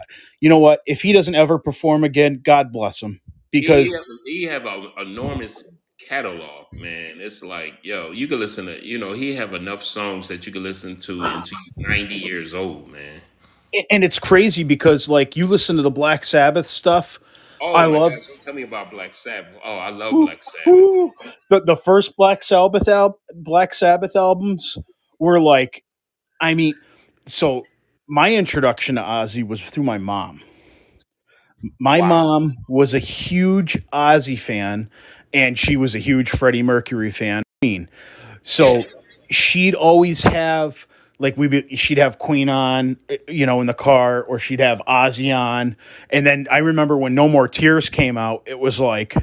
you know what if he doesn't ever perform again god bless him He because have, he have an enormous catalog, man. It's like, yo, you can listen to, you know, he have enough songs that you can listen to until you're 90 years old, man. And it's crazy because like you listen to the black sabbath stuff oh, i Oh my love God, tell me about Black Sabbath. Oh, I love Woo, Black Sabbath. woo. the, the first black sabbath al- black sabbath albums were like i mean so my introduction to ozzy was through my mom my Wow. mom was a huge ozzy fan and she was a huge freddie mercury fan so she'd always have like we be, she'd have Queen on, eh, you know, in the car, or she'd have Ozzy on, and then I remember when No More Tears came out, it was like,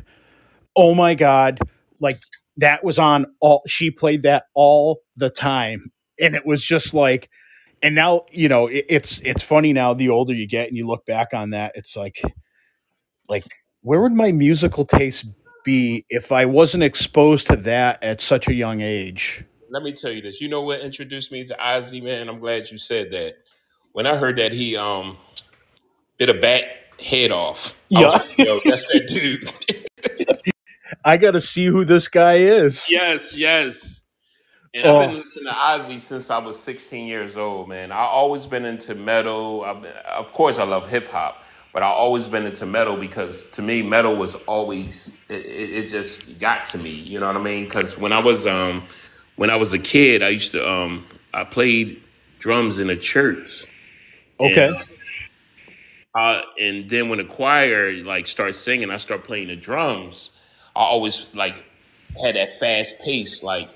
oh my god, like that was on all. She played that all the time, and it was just like, and now you know, it, it's it's funny now. The older you get, and you look back on that, it's like, like where would my musical taste be if I wasn't exposed to that at such a young age? Let me tell you this. You know what introduced me to Ozzy, man? I'm glad you said that. When I heard that he um bit a bat head off, I was Yeah. like, yo, that's that dude. *laughs* I got to see who this guy is. yes, yes. And I've been Oh, listening to Ozzy since I was 16 years old, man. I always been into metal. I've been, of course, I love hip hop, but I always been into metal because to me, metal was always it, it, it just got to me. You know what I mean? Because when I was um when I was a kid, I used to um I played drums in a church, okay. and uh, and then when the choir like starts singing, I start playing the drums. I always like had that fast pace, like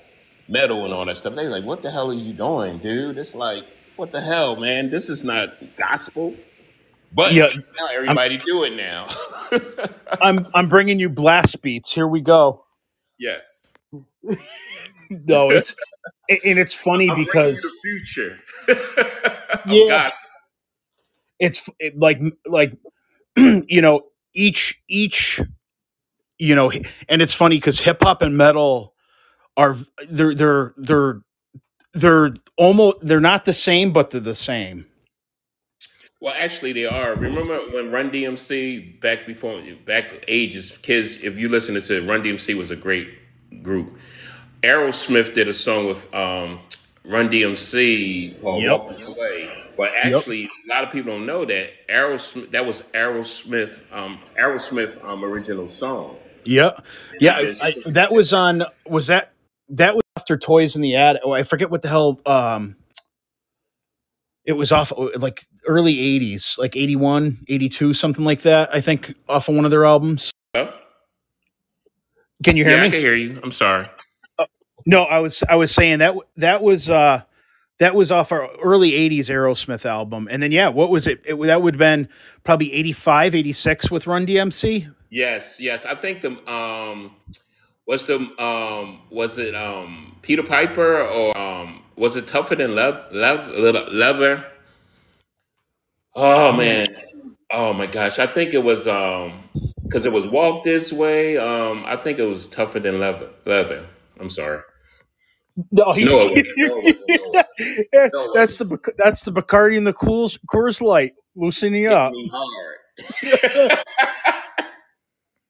metal and all that stuff. They like, what the hell are you doing, dude? It's like, what the hell, man? This is not gospel. But Yeah, now I'm everybody do it now. I'm I'm bringing you blast beats. Here we go. yes. *laughs* No, it's and it's funny I'm because the future *laughs* of oh, yeah, God. it's it, like like *clears throat* you know each each you know and it's funny because hip hop and metal are they're they're they're they're almost they're not the same but they're the same. Well, actually, they are. Remember when Run DMC back before back ages, kids. If you listen to Run DMC was a great group. Aerosmith did a song with um, Run DMC called Yep. "Walking Away," but Yep. actually, a lot of people don't know that Aerosmith that was Aerosmith um, Aerosmith um, original song. Yeah. Yeah. I, I, that was on. Was that that was after Toys in the Ad? Oh, I forget what the hell. Um, it was off uh, like early '80s, like 81, 82, something like that. I think off of one of their albums. Oh, Can you hear yeah, I me? can hear you. I'm sorry. No, I was I was saying that that was uh that was off our early 80s Aerosmith album. And then yeah, what was it? it that would have been probably 85, 86 with Run DMC. Yes, yes. I think the um, what's the um, was it um Peter Piper or um was it tougher than Love Love leather? Oh man. Oh my gosh. I think it was um because it was walk this way. Um, I think it was tougher than leather. Leather. I'm sorry. *laughs* No, No, it wasn't. No, it wasn't. No, it wasn't. No, *laughs* it that's wasn't. the Bac- that's the Bacardi and the Coors Coors Light loosening Hit up. me hard. *laughs*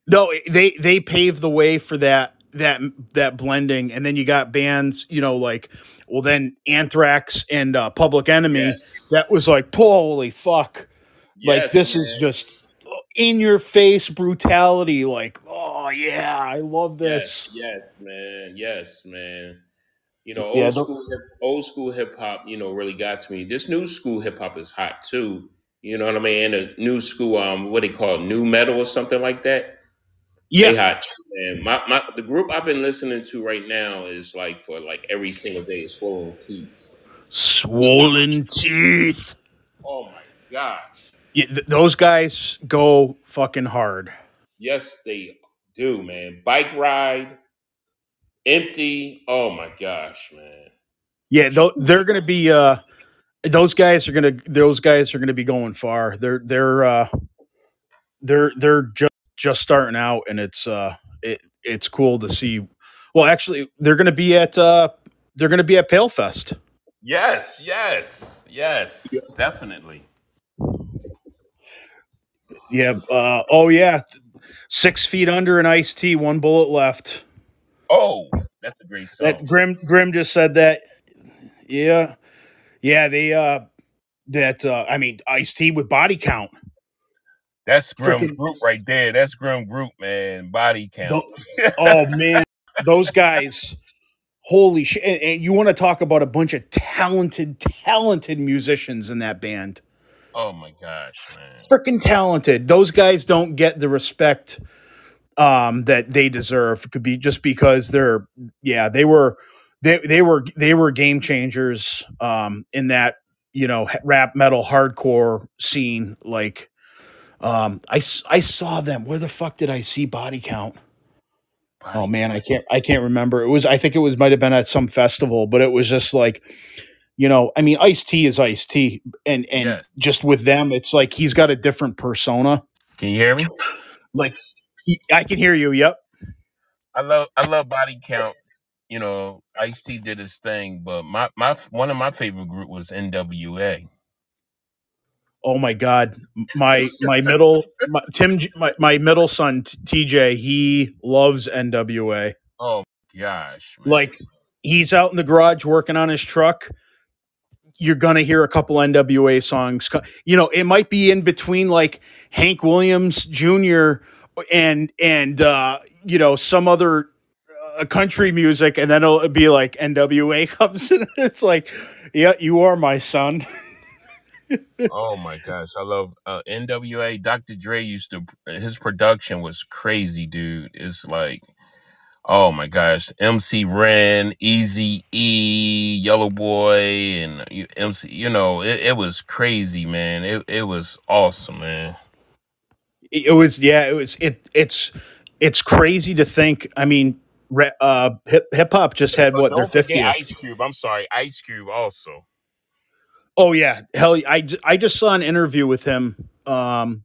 No, they they paved the way for that that that blending, and then you got bands, you know, like well, then Anthrax and uh, Public Enemy. yeah. That was like, holy fuck! Like Yes, this is man. just in your face brutality. Like, oh yeah, I love Yes, this. yes, man. Yes, man. You know, old the, school hip, old school hip hop, you know, really got to me. This new school hip hop is hot too. You know what I mean? And the new school, um, what they call it, new metal or something like that. Yeah. They hot. And my, my the group I've been listening to right now is like for like every single day is Swollen Teeth. Swollen teeth. Oh my gosh. Yeah, th- those guys go fucking hard. Yes, they do, man. Bike ride, empty. Oh my gosh, man. Yeah, th- they're gonna be. uh Those guys are gonna. Those guys are gonna be going far. They're they're uh they're they're just just starting out, and it's uh it it's cool to see. Well, actually, they're gonna be at uh they're gonna be at Pale Fest. Yes, yes, yes, definitely. Yeah. Uh, oh yeah. Six feet under an Ice T, one bullet left. Oh, that's a great song. That Grim Grim just said that. Yeah. Yeah, they uh that uh I mean Ice T with body count. That's Grim Freaking Group right there. That's Grim Group, man. Body count. tho- oh man, those guys. Holy shit. And, and you want to talk about a bunch of talented, talented musicians in that band. oh my gosh, man. Freaking talented. Those guys don't get the respect um that they deserve could be just because they're yeah they were they they were they were game changers um in that you know rap metal hardcore scene like um I, I saw them. Where the fuck did i see body count? Oh man i can't i can't remember. It was i think it was might have been at some festival but it was just like you know i mean ice t is ice t and and Yes. just with them it's like he's got a different persona. Can you hear me? like i can hear you yep I love I love body count. You know, Ice T did his thing, but my my one of my favorite group was NWA. Oh my God, my my middle my, Tim my, my middle son T- TJ he loves NWA. Oh gosh, man. Like he's out in the garage working on his truck. You're gonna hear a couple NWA songs. You know, it might be in between like Hank Williams Jr. and and uh, you know some other uh, country music, and then it'll be like NWA *laughs* comes in. It's like, yeah, you are my son. Oh my gosh, I love uh, NWA. Dr. Dre used to his production was crazy, dude. It's like, oh my gosh, MC Ren, Easy E, Yellow Boy, and you- MC. You know, it, it was crazy, man. It it was awesome, man. It was yeah it was it it's it's crazy to think i mean re- uh hip hip hop just had But what their don't forget 50th Ice Cube. I'm sorry, Ice Cube also. oh yeah hell i i just saw an interview with him um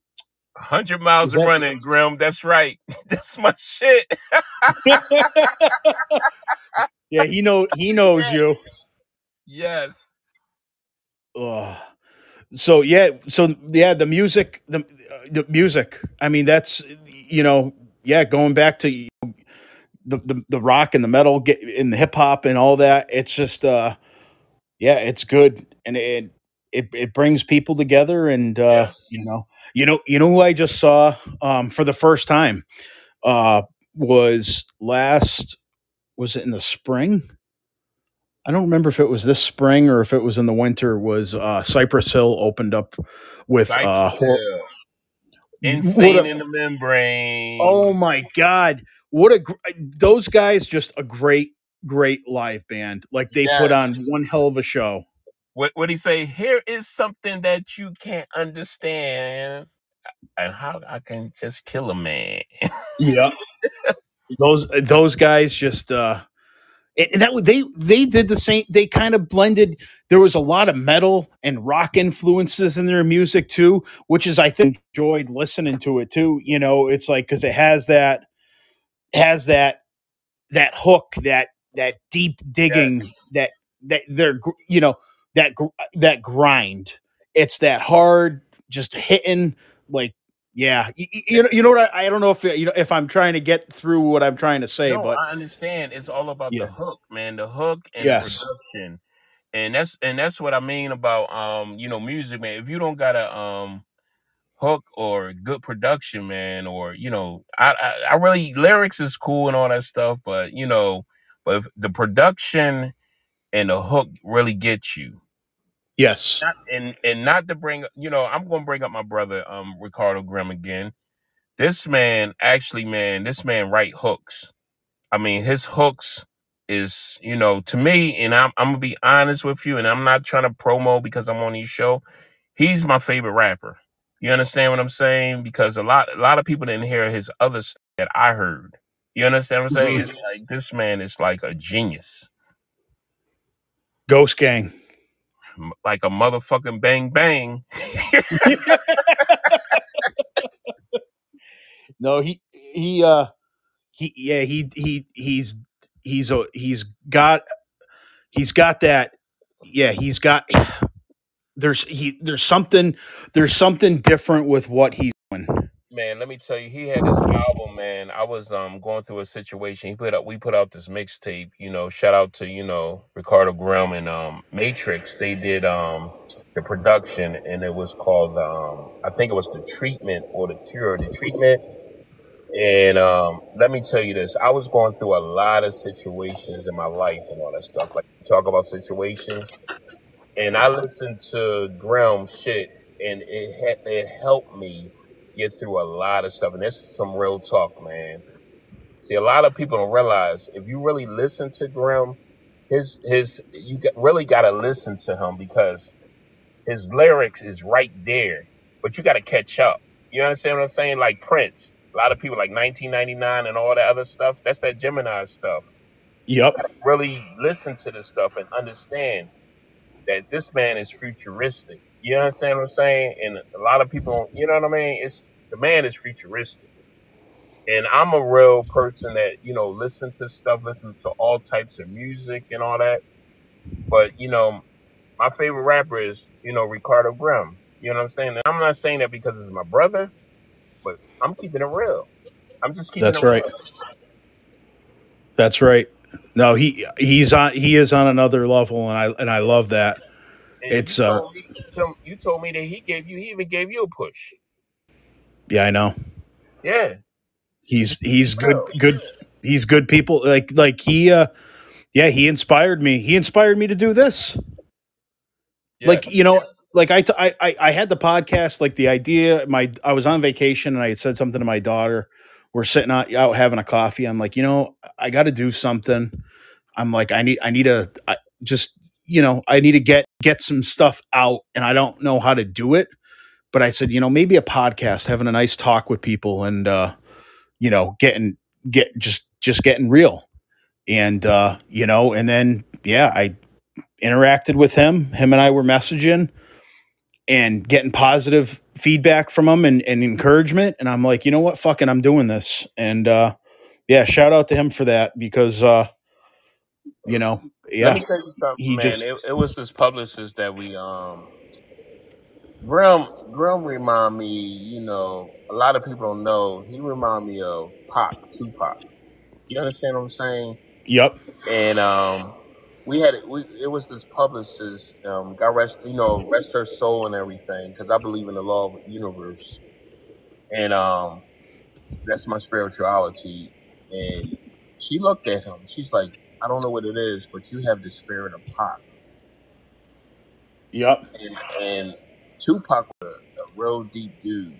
Hundred miles was of that running, Grim. That's right. *laughs* That's my shit. *laughs* yeah he know he *laughs* knows you Yes. Ugh. So yeah so yeah the music the, uh, the music. I mean that's you know yeah going back to the, the the rock and the metal get in the hip hop and all that it's just uh yeah it's good. And it it, it brings people together and uh Yes. you know you know you know who i just saw um for the first time uh was last was it in the spring i don't remember if it was this spring or if it was in the winter was uh cypress hill opened up with uh hor- Insane a in the membrane. oh my god what a gr- those guys just a great great live band like they put on one hell of a show What what he say? Here is something that you can't understand, and how I can just kill a man. yeah *laughs* those those guys just uh and that was- they they did the same they kind of blended there was a lot of metal and rock influences in their music too which is i think enjoyed listening to it too you know it's like because it has that has that that hook that that deep digging that that they're you know that that grind. It's that hard just hitting like yeah you, you know you know what I, I don't know if you know if i'm trying to get through what i'm trying to say No, but I understand. It's all about the hook, man. The hook and the yes production, and that's and that's what I mean about um, you know, music, man. If you don't got a um hook or good production, man, or you know, I I, I really lyrics is cool and all that stuff, but you know, but if the production and the hook really get you, Yes. Not, and and not to bring you know I'm going to bring up my brother um Ricardo Grimm again. This man actually man this man write hooks. I mean his hooks is you know to me and I'm I'm gonna be honest with you and I'm not trying to promo because I'm on his show. He's my favorite rapper. You understand what I'm saying? Because a lot a lot of people didn't hear his other stuff that I heard. You understand what I'm saying? Mhm. Like this man is like a genius, Ghost Gang. Like a motherfucking bang bang. *laughs* No, he he uh he yeah he he he's he's a he's got he's got that yeah he's got *sighs* there's he there's something there's something different with what he's doing. Man, let me tell you, he had this album, man. I was um going through a situation. He put up we put out this mixtape, you know, shout out to, you know, Ricardo Grimm and um Matrix. They did um the production and it was called um I think it was the treatment or the cure, the treatment. And um let me tell you this, I was going through a lot of situations in my life and all that stuff. Like talk about situations. And I listened to Grimm shit and it had it helped me get through a lot of stuff. And this is some real talk, man. See, a lot of people don't realize if you really listen to Grimm, his his you got, really got to listen to him because his lyrics is right there, but you got to catch up. You understand what I'm saying? Like Prince, a lot of people like 1999 and all that other stuff. That's that Gemini stuff. Yep. Really listen to this stuff and understand that this man is futuristic. You understand what I'm saying? And a lot of people, you know what I mean? It's the man is futuristic. And I'm a real person that, you know, listen to stuff, listen to all types of music and all that. But, you know, my favorite rapper is, you know, Ricardo Grimm. You know what I'm saying? And I'm not saying that because it's my brother, but I'm keeping it real. I'm just keeping That's it right. real. That's right. No, he he's on he is on another level and I and I love that. And It's you uh told me, you told me that he gave you, he even gave you a push. Yeah, I know. Yeah. He's he's good good he's good people like like he uh yeah, he inspired me. He inspired me to do this. Yeah. like you know like I, t- I I I had the podcast like the idea my i was on vacation and i had said something to my daughter we're sitting out, out having a coffee i'm like you know i got to do something i'm like i need i need to just you know i need to get get some stuff out and i don't know how to do it but i said you know maybe a podcast having a nice talk with people and uh you know getting get just just getting real and uh you know and then yeah i interacted with him him and i were messaging and getting positive feedback from him and, and encouragement. And I'm like, you know what? Fucking, I'm doing this. And uh, yeah, shout out to him for that because, uh, you know, Let yeah, me tell you something, he man. just, It, it was this publicist that we um Grim Grim remind me, you know, a lot of people don't know, he remind me of Pac, Tupac. You understand what I'm saying? yep, And um we had we it was this publicist, um, got rest you know, rest her soul and everything, because I believe in the law of the universe. And um that's my spirituality. And she looked at him, she's like, I don't know what it is, but you have the spirit of Pac. yep, and, and Tupac was a, a real deep dude.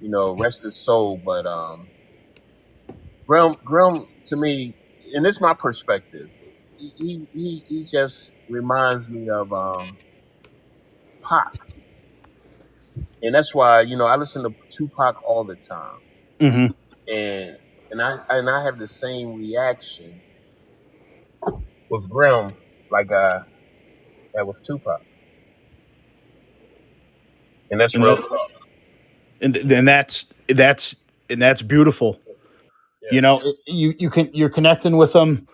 You know, rest his soul. But um, Grim, Grim to me, and this is my perspective. He he, he, just reminds me of um, Pac, and that's why you know I listen to Tupac all the time, hmm and and I and I have the same reaction with Grim like I had with Tupac, and that's And real that's, and then that's that's and that's beautiful. Yeah. You know, you you can you're connecting with them.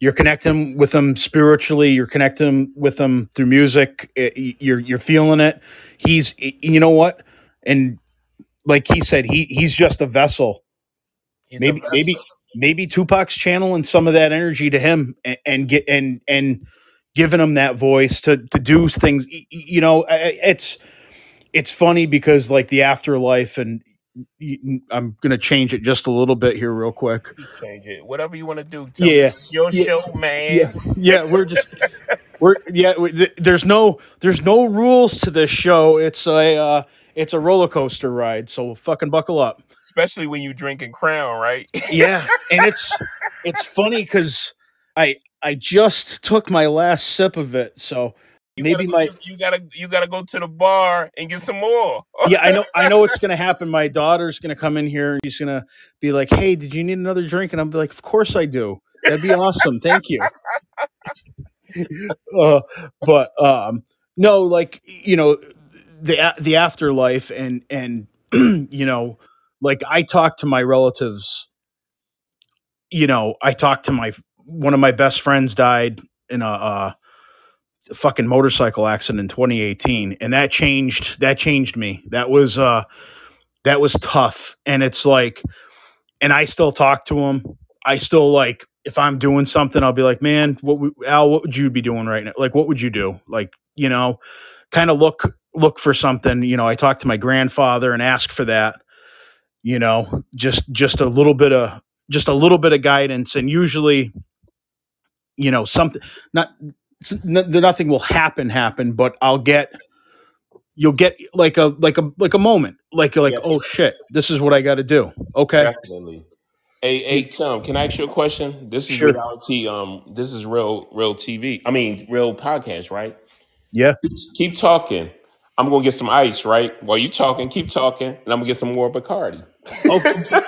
You're connecting with them spiritually. You're connecting with them through music. Eh, you're you're feeling it. He's you know what, and like he said, he he's just a vessel He's maybe a maybe vessel. maybe Tupac's channeling some of that energy to him and, and get and and giving him that voice to to do things. You know, I- I- it's it's funny because like the afterlife and I'm gonna change it just a little bit here real quick. Change it. Whatever you want to do. Yeah, your yeah, show, man. yeah, yeah. We're just *laughs* We're yeah. we- th- There's no there's no rules to this show. It's a uh, it's a roller coaster ride. So fucking buckle up. Especially when you drinking Crown, right? Yeah, and it's it's funny because I I just took my last sip of it. So You maybe gotta, my you gotta you gotta go to the bar and get some more. *laughs* yeah I know I know what's *laughs* gonna happen. My daughter's gonna come in here and she's gonna be like, "Hey, did you need another drink?" And I'm be like, "Of course I do. That'd be awesome. Thank you." *laughs* uh, but um, no, like you know, the the afterlife and and *clears throat* you know, like I talk to my relatives. You know, I talked to my one of my best friends died in a, uh fucking motorcycle accident in 2018, and that changed that changed me. That was uh that was tough, and it's like, and I still talk to him. I still like if I'm doing something, I'll be like, man, what would, Al, what would you be doing right now? Like, what would you do? Like, you know, kind of look look for something. You know, I talked to my grandfather and ask for that. You know, just just a little bit of just a little bit of guidance, and usually, you know, something not n- nothing will happen happen, but I'll get you'll get like a like a like a moment, like you're like, Yes. oh shit, this is what I got to do. Okay, Definitely. Hey, hey, Tim, can I ask you a question? This is Sure. reality. Um, this is real, real TV. I mean, real podcast, right? yeah, Keep talking. I'm gonna get some ice, right? While you talking, keep talking, and I'm gonna get some more Bacardi. *laughs* oh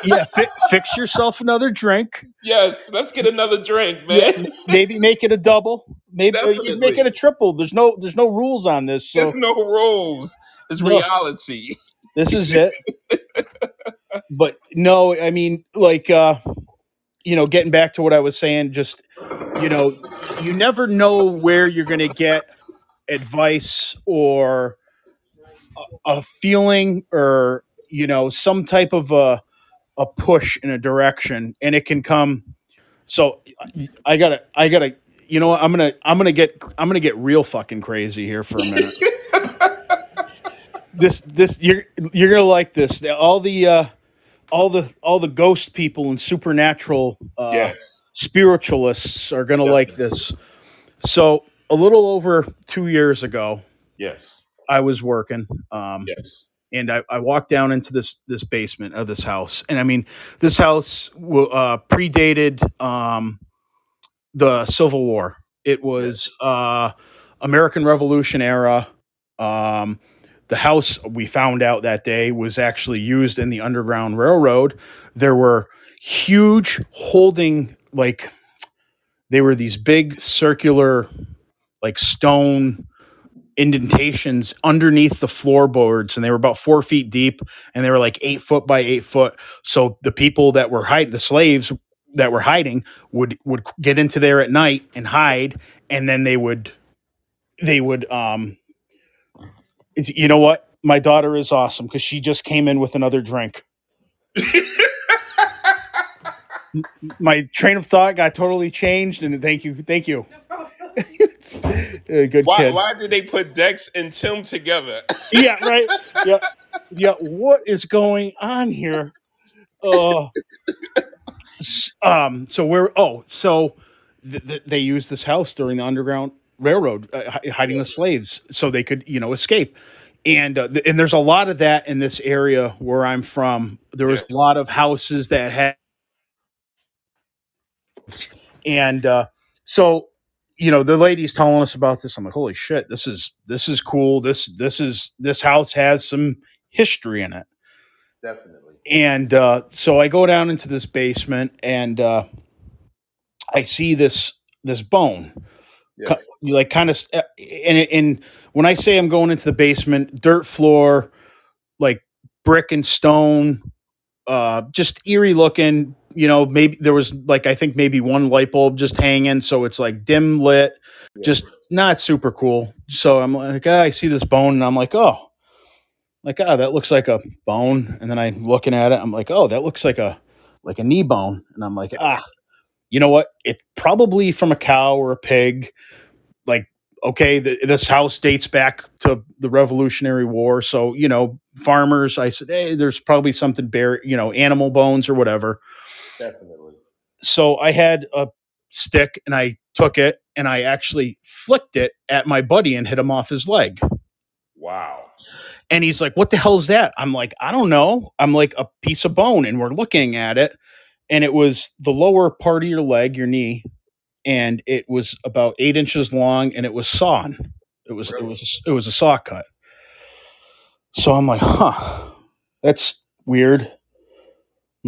yeah, fi- fix yourself another drink. Yes, let's get another drink, man. m- maybe make it a double. Maybe uh, you make it a triple. There's no there's no rules on this, There's no rules. It's No. reality. this is it. *laughs* but no, I mean, like, uh, you know, getting back to what I was saying, just you know, you never know where you're going to get advice or a, feeling or you know some type of a a push in a direction, and it can come. So I gotta, I gotta. You know, what? I'm gonna, I'm gonna get, I'm gonna get real fucking crazy here for a minute. *laughs* this, this, you're, you're gonna like this. All the, uh, all the, all the ghost people and supernatural, uh, Yeah. spiritualists are gonna like this. So a little over two years ago, Yes. I was working. Um, Yes. and I, I walked down into this this basement of this house, and I mean, this house uh, predated um, the Civil War. It was uh, American Revolution era. Um, the house we found out that day was actually used in the Underground Railroad. There were huge holding like they were these big circular like stone indentations underneath the floorboards and they were about four feet deep and they were like eight foot by eight foot. So the people that were hiding the slaves that were hiding would would get into there at night and hide and then they would they would um is- you know what? My daughter is awesome because she just came in with another drink. *laughs* My train of thought got totally changed and thank you thank you *laughs* good Why, kid why did they put Dex and Tim together? yeah, right. *laughs* Yeah, yeah. What is going on here? Uh, s- um. So where? Oh, so th- th- they used this house during the Underground Railroad, uh, hiding the slaves, so they could, you know, escape. And uh, th- and there's a lot of that in this area where I'm from. There was Yes. a lot of houses that had, and uh, so you know the lady's telling us about this i'm like holy shit this is this is cool this this is this house has some history in it Definitely. and uh, so i go down into this basement and uh, i see this this bone Yes. you like kind of and, and when i say i'm going into the basement dirt floor like brick and stone uh just eerie looking you know maybe there was like i think maybe one light bulb just hanging so it's like dim lit Yeah. just not super cool. So i'm like ah, i see this bone and i'm like oh. Like oh that looks like a bone. And then i'm looking at it i'm like oh that looks like a like a knee bone. And i'm like ah you know what? It probably from a cow or a pig. Like okay the, this house dates back to the revolutionary war so you know farmers i said hey there's probably something bear, you know animal bones or whatever Definitely. so i had a stick and i took it and I actually flicked it at my buddy and hit him off his leg. Wow. And he's like, What the hell is that? I'm like, I don't know. I'm like, a piece of bone. And we're looking at it. And it was the lower part of your leg, your knee. And it was about eight inches long and it was sawn. It was, it was, it was a saw cut. So I'm like, huh, that's weird.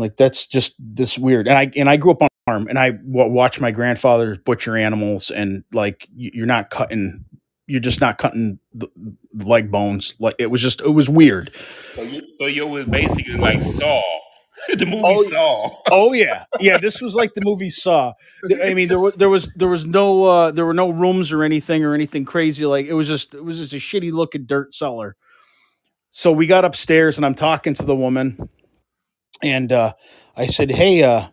Like, that's just this weird. And I, and I grew up on a farm and I w- watched my grandfather butcher animals and like, you're not cutting, you're just not cutting the, the leg bones. Like it was just, it was weird. So you, so you was basically like Saw, *laughs* the movie Oh, Saw. Oh yeah, yeah. This was like the movie Saw. I mean, there was there was there was no uh, there were no rooms or anything or anything crazy. Like it was just it was just a shitty looking dirt cellar. So we got upstairs and I'm talking to the woman, and uh, I said, "Hey, uh,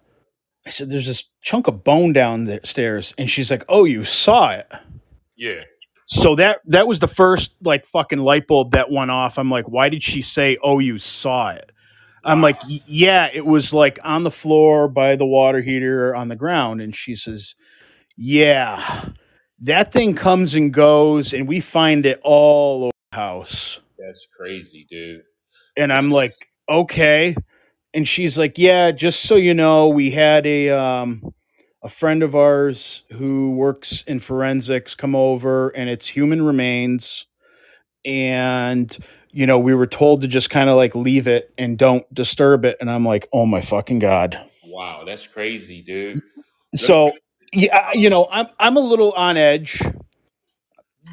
I said there's this chunk of bone downstairs," and she's like, "Oh, you saw it." Yeah. So that that was the first like fucking light bulb that went off. I'm like, why did she say, "Oh, you saw it"? I'm like, yeah, it was like on the floor by the water heater on the ground. And she says, yeah, that thing comes and goes, and we find it all over the house. That's crazy, dude. And I'm like, okay. And she's like, yeah, just so you know, we had a um, a friend of ours who works in forensics come over, and it's human remains, and you know, we were told to just kind of like leave it and don't disturb it. And I'm like, oh my fucking god. Wow, that's crazy, dude. So yeah, you know, I'm I'm a little on edge.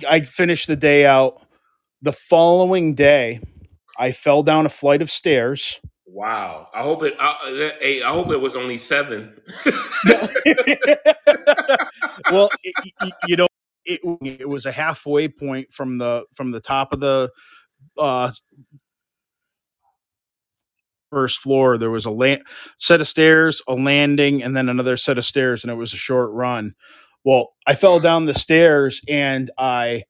I finished the day out. The following day, I fell down a flight of stairs. Wow. I hope it. I, hey, I hope it was only seven. *laughs* well, it, you know, it, it was a halfway point from the from the top of the uh, first floor. There was a la- set of stairs, a landing, and then another set of stairs, and it was a short run. Well, I fell down the stairs and I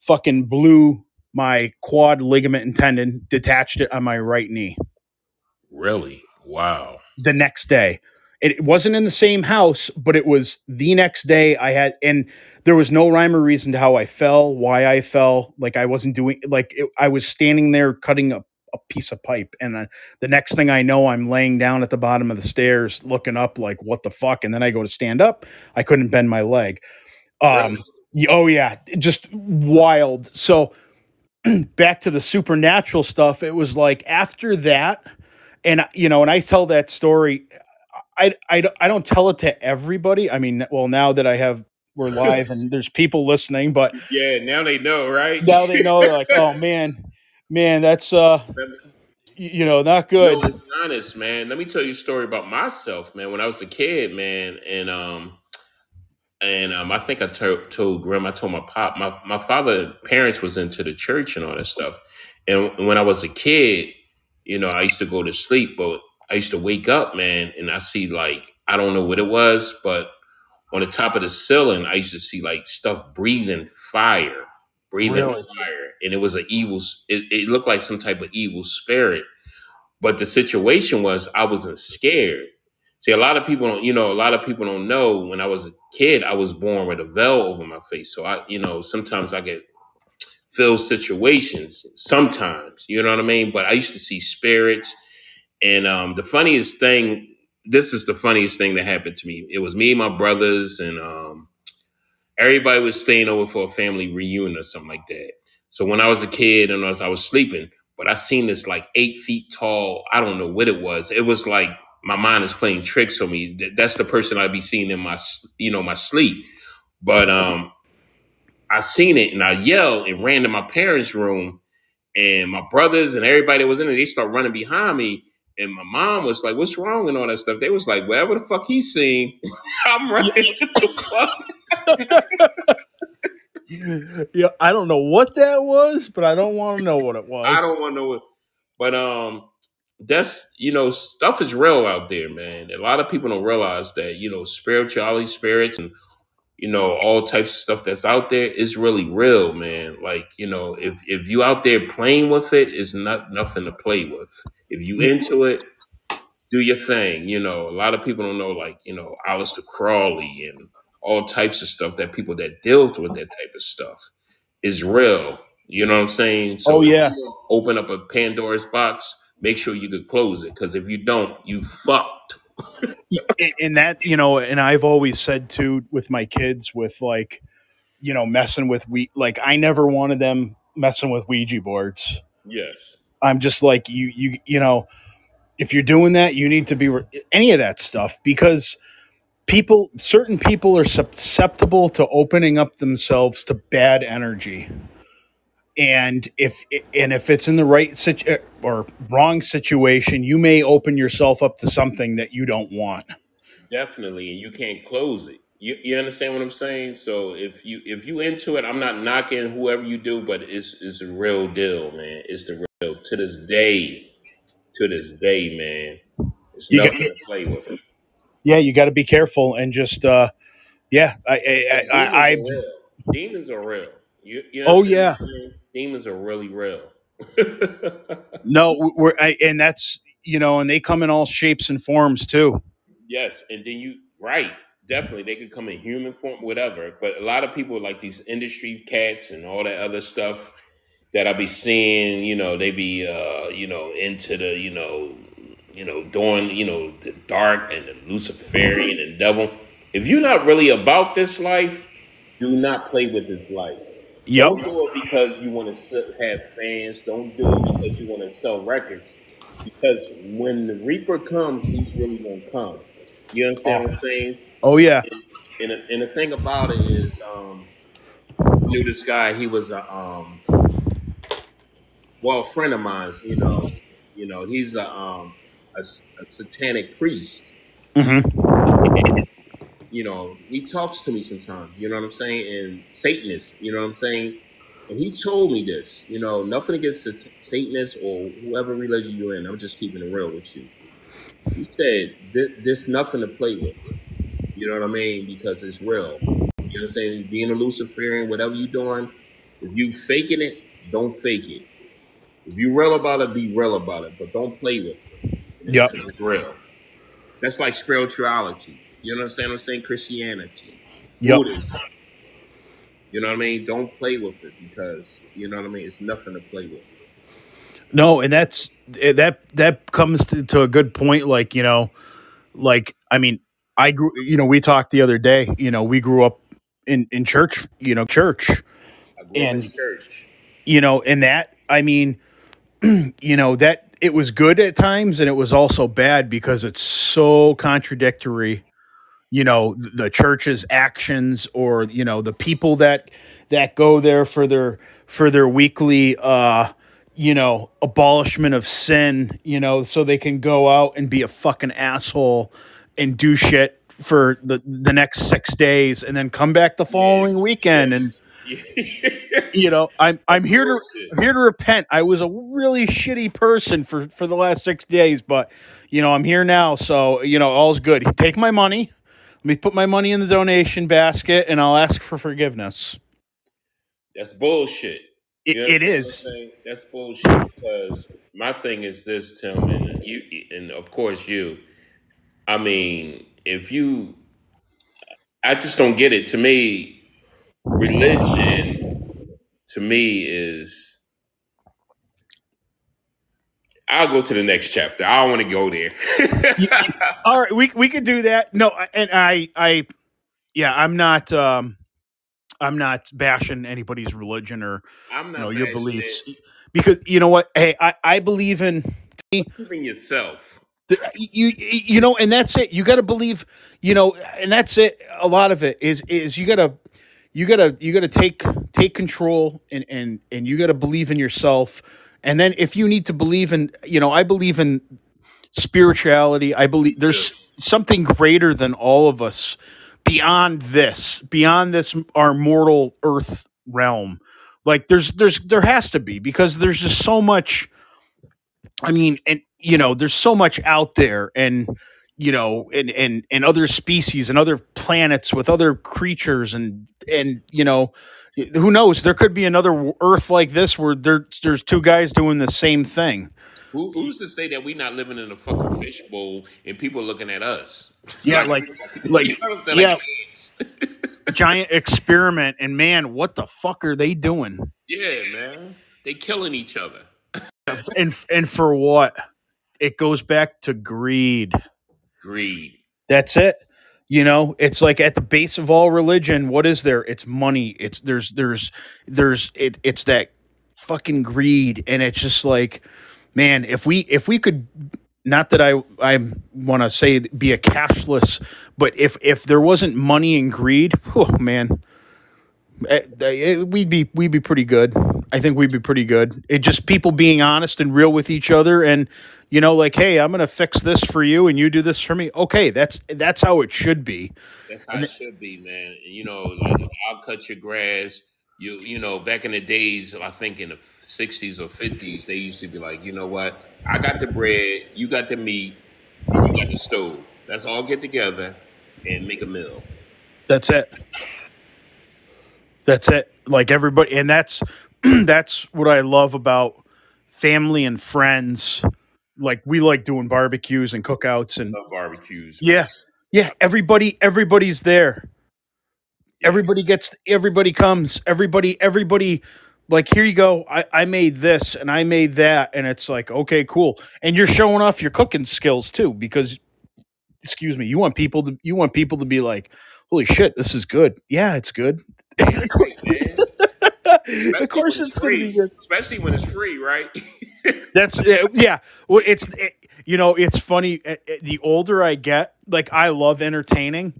fucking blew my quad ligament and tendon, detached it on my right knee really? Wow. the next day. It wasn't in the same house, but it was the next day I had, and there was no rhyme or reason to how I fell, why I fell. Like I wasn't doing, like it, I was standing there cutting a, a piece of pipe. And then the next thing I know, I'm laying down at the bottom of the stairs looking up, like, what the fuck? And then I go to stand up. I couldn't bend my leg. Um, Really? oh, yeah. Just wild. So *clears throat* back to the supernatural stuff. It was like after that, and you know, and I tell that story. I, I, don't- I don't tell it to everybody. I mean, well, now that I have we're live and there's people listening, but *laughs* Yeah. Now they know, right? now they know they're like, oh man, man, that's uh, *laughs* Let me- y- you know, not good. No, it's honest, man. Let me tell you a story about myself, man. When I was a kid, man, and um, and um, I think I told Grim, I told my pop, my my father parents was into the church and all that stuff. And when I was a kid, you know, I used to go to sleep, but I used to wake up, man, and I see like I don't know what it was, but on the top of the ceiling, I used to see like stuff breathing fire, breathing Really? fire, and it was an evil. It, it looked like some type of evil spirit. But the situation was I wasn't scared. See, a lot of people don't, you know, a lot of people don't know when I was a kid, I was born with a veil over my face. So I, you know, sometimes I get feel situations, sometimes, you know what I mean? But I used to see spirits. And um, the funniest thing, this is the funniest thing that happened to me. It was me and my brothers, and um, everybody was staying over for a family reunion or something like that. So when I was a kid and as I was sleeping, but I seen this like eight feet tall. I don't know what it was. It was like my mind is playing tricks on me. That's the person I'd be seeing in my, you know, my sleep. But um, I seen it and I yelled and ran to my parents' room, and my brothers and everybody that was in it, they start running behind me. And my mom was like, "What's wrong?" and all that stuff. They was like, "Whatever the fuck he's seen, *laughs* I'm running." What *laughs* the fuck? *laughs* yeah, I don't know what that was, but I don't want to know what it was. I don't want to know. What, but um, that's you know stuff is real out there, man. A lot of people don't realize that you know spirituality, spirits, and you know all types of stuff that's out there is really real, man. Like you know if if you out there playing with it, it's not nothing to play with. If you into it, do your thing. You know a lot of people don't know like you know Aleister Crowley and all types of stuff that people that deals with that type of stuff is real. You know what I'm saying? So Oh yeah. open up a Pandora's box, make sure you could close it because if you don't, you fucked. And, that you know and i've always said too with my kids with like you know messing with we like i never wanted them messing with ouija boards Yes. i'm just like you you you know if you're doing that you need to be re- any of that stuff because people certain people are susceptible to opening up themselves to bad energy and if and if it's in the right situ- or wrong situation you may open yourself up to something that you don't want Definitely, and you can't close it. You you understand what I'm saying? So if you if you into it, I'm not knocking whoever you do, but it's it's a real deal, man. It's the real to this day, to this day, man. It's you got, nothing to play with. yeah you got to be careful and just uh yeah i i Demons i, I, are I real. Demons are real. You you oh yeah I'm saying? Demons are really real. *laughs* no we're I, and that's you know and they come in all shapes and forms too yes, and then you right. Definitely, they could come in human form, whatever. But a lot of people like these industry cats and all that other stuff that I be seeing, you know, they be uh, you know, into the, you know, you know, doing, you know, the dark and the Luciferian and devil. If you're not really about this life, do not play with this life. Yep Don't do it because you want to have fans. Don't do it because you want to sell records. Because when the Reaper comes, he's really gonna come. You understand what I'm saying? oh yeah And the, and the thing about it is, um, knew this guy. He was a um, well, a friend of mine. You know, you know, he's a um, a, a satanic priest. hmm And, you know, he talks to me sometimes. You know what I'm saying? And Satanist. You know what I'm saying? And he told me this. You know, nothing against the Satanists or whoever religion you're in. I'm just keeping it real with you. He said, "This, this nothing to play with." You know what I mean? Because it's real. You know what I'm saying? Being a Luciferian, whatever you're doing, if you faking it, don't fake it. If you real about it, be real about it, but don't play with it. yep it's real. That's like spirituality. You understand what I'm saying? I'm saying Christianity, yep Buddhism. You know what I mean? Don't play with it because you know what I mean. It's nothing to play with. no and that's eh, that that comes to, to a good point like you know like i mean i grew you know we talked the other day you know we grew up in in church you know church I grew up in and church. you know and that i mean *clears throat* you know that it was good at times and it was also bad because it's so contradictory you know the church's actions or you know the people that that go there for their for their weekly uh you know abolishment of sin you know so they can go out and be a fucking asshole and do shit for the the next 6 days and then come back the following weekend and *laughs* you know i'm i'm here to. I'm here to repent. I was a really shitty person for for the last 6 days but you know i'm here now so you know all's good. Take my money let me put my money in the donation basket and i'll ask for forgiveness That's bullshit. it, You it understand what I'm is saying? That's bullshit. Because my thing is this, Tim, and you, and of course you. I mean, if you, I just don't get it. To me, religion, to me, is. I'll go to the next chapter. I don't want to go there. *laughs* All right we we could do that no and i i yeah i'm not um i'm not bashing anybody's religion or I'm you not know your beliefs it. because you know what hey i i believe in Even yourself. The- you you know and that's it you got to believe you know and that's it a lot of it is is you got to you got to you got to take take control and and and you got to believe in yourself and then if you need to believe in you know i believe in spirituality. I believe there's something greater than all of us beyond this beyond this our mortal earth realm. Like there's there's there has to be because there's just so much I mean, and you know, there's so much out there, and you know, and and and other species and other planets with other creatures, and and you know, who knows? There could be another Earth like this where there there's two guys doing the same thing. Who, who's to say that we're not living in a fucking fishbowl and people looking at us? Yeah, like, *laughs* like you know what I'm saying? yeah, Like giant experiment. And man, what the fuck are they doing? Yeah, man. They killing each other. *laughs* And and for what? It goes back to greed. Greed. That's it. You know, it's like at the base of all religion, what is there? It's money. It's there's there's there's it it's that fucking greed and it's just like man, if we if we could not that I I want to say be a cashless, but if if there wasn't money and greed, oh man, eh, eh, we'd be we'd be pretty good. I think we'd be pretty good. It just people being honest and real with each other, and you know, like, hey, I'm gonna fix this for you, and you do this for me. Okay, that's that's how it should be. That's how it should be, man. You know, like I'll cut your grass. You you know, back in the days, I think in the '60s or '50s, they used to be like, you know what? I got the bread, you got the meat, you got the stove. Let's all get together and make a meal. That's it. That's it. Like everybody, and that's *clears throat* that's what I love about family and friends. Like we like doing barbecues and cookouts and Love barbecues. yeah, yeah. Everybody, everybody's there. Everybody gets. Everybody comes. Everybody. Everybody. Like here you go. I, I made this and I made that, and it's like okay, cool. And you're showing off your cooking skills too, because excuse me, you want people to you want people to be like, holy shit, this is good. Yeah, it's good. It's great, of course, when it's going to be good. Especially when it's free, right? *laughs* That's uh, yeah. Well, it's it, you know it's funny. uh, uh, The older I get, like I love entertaining,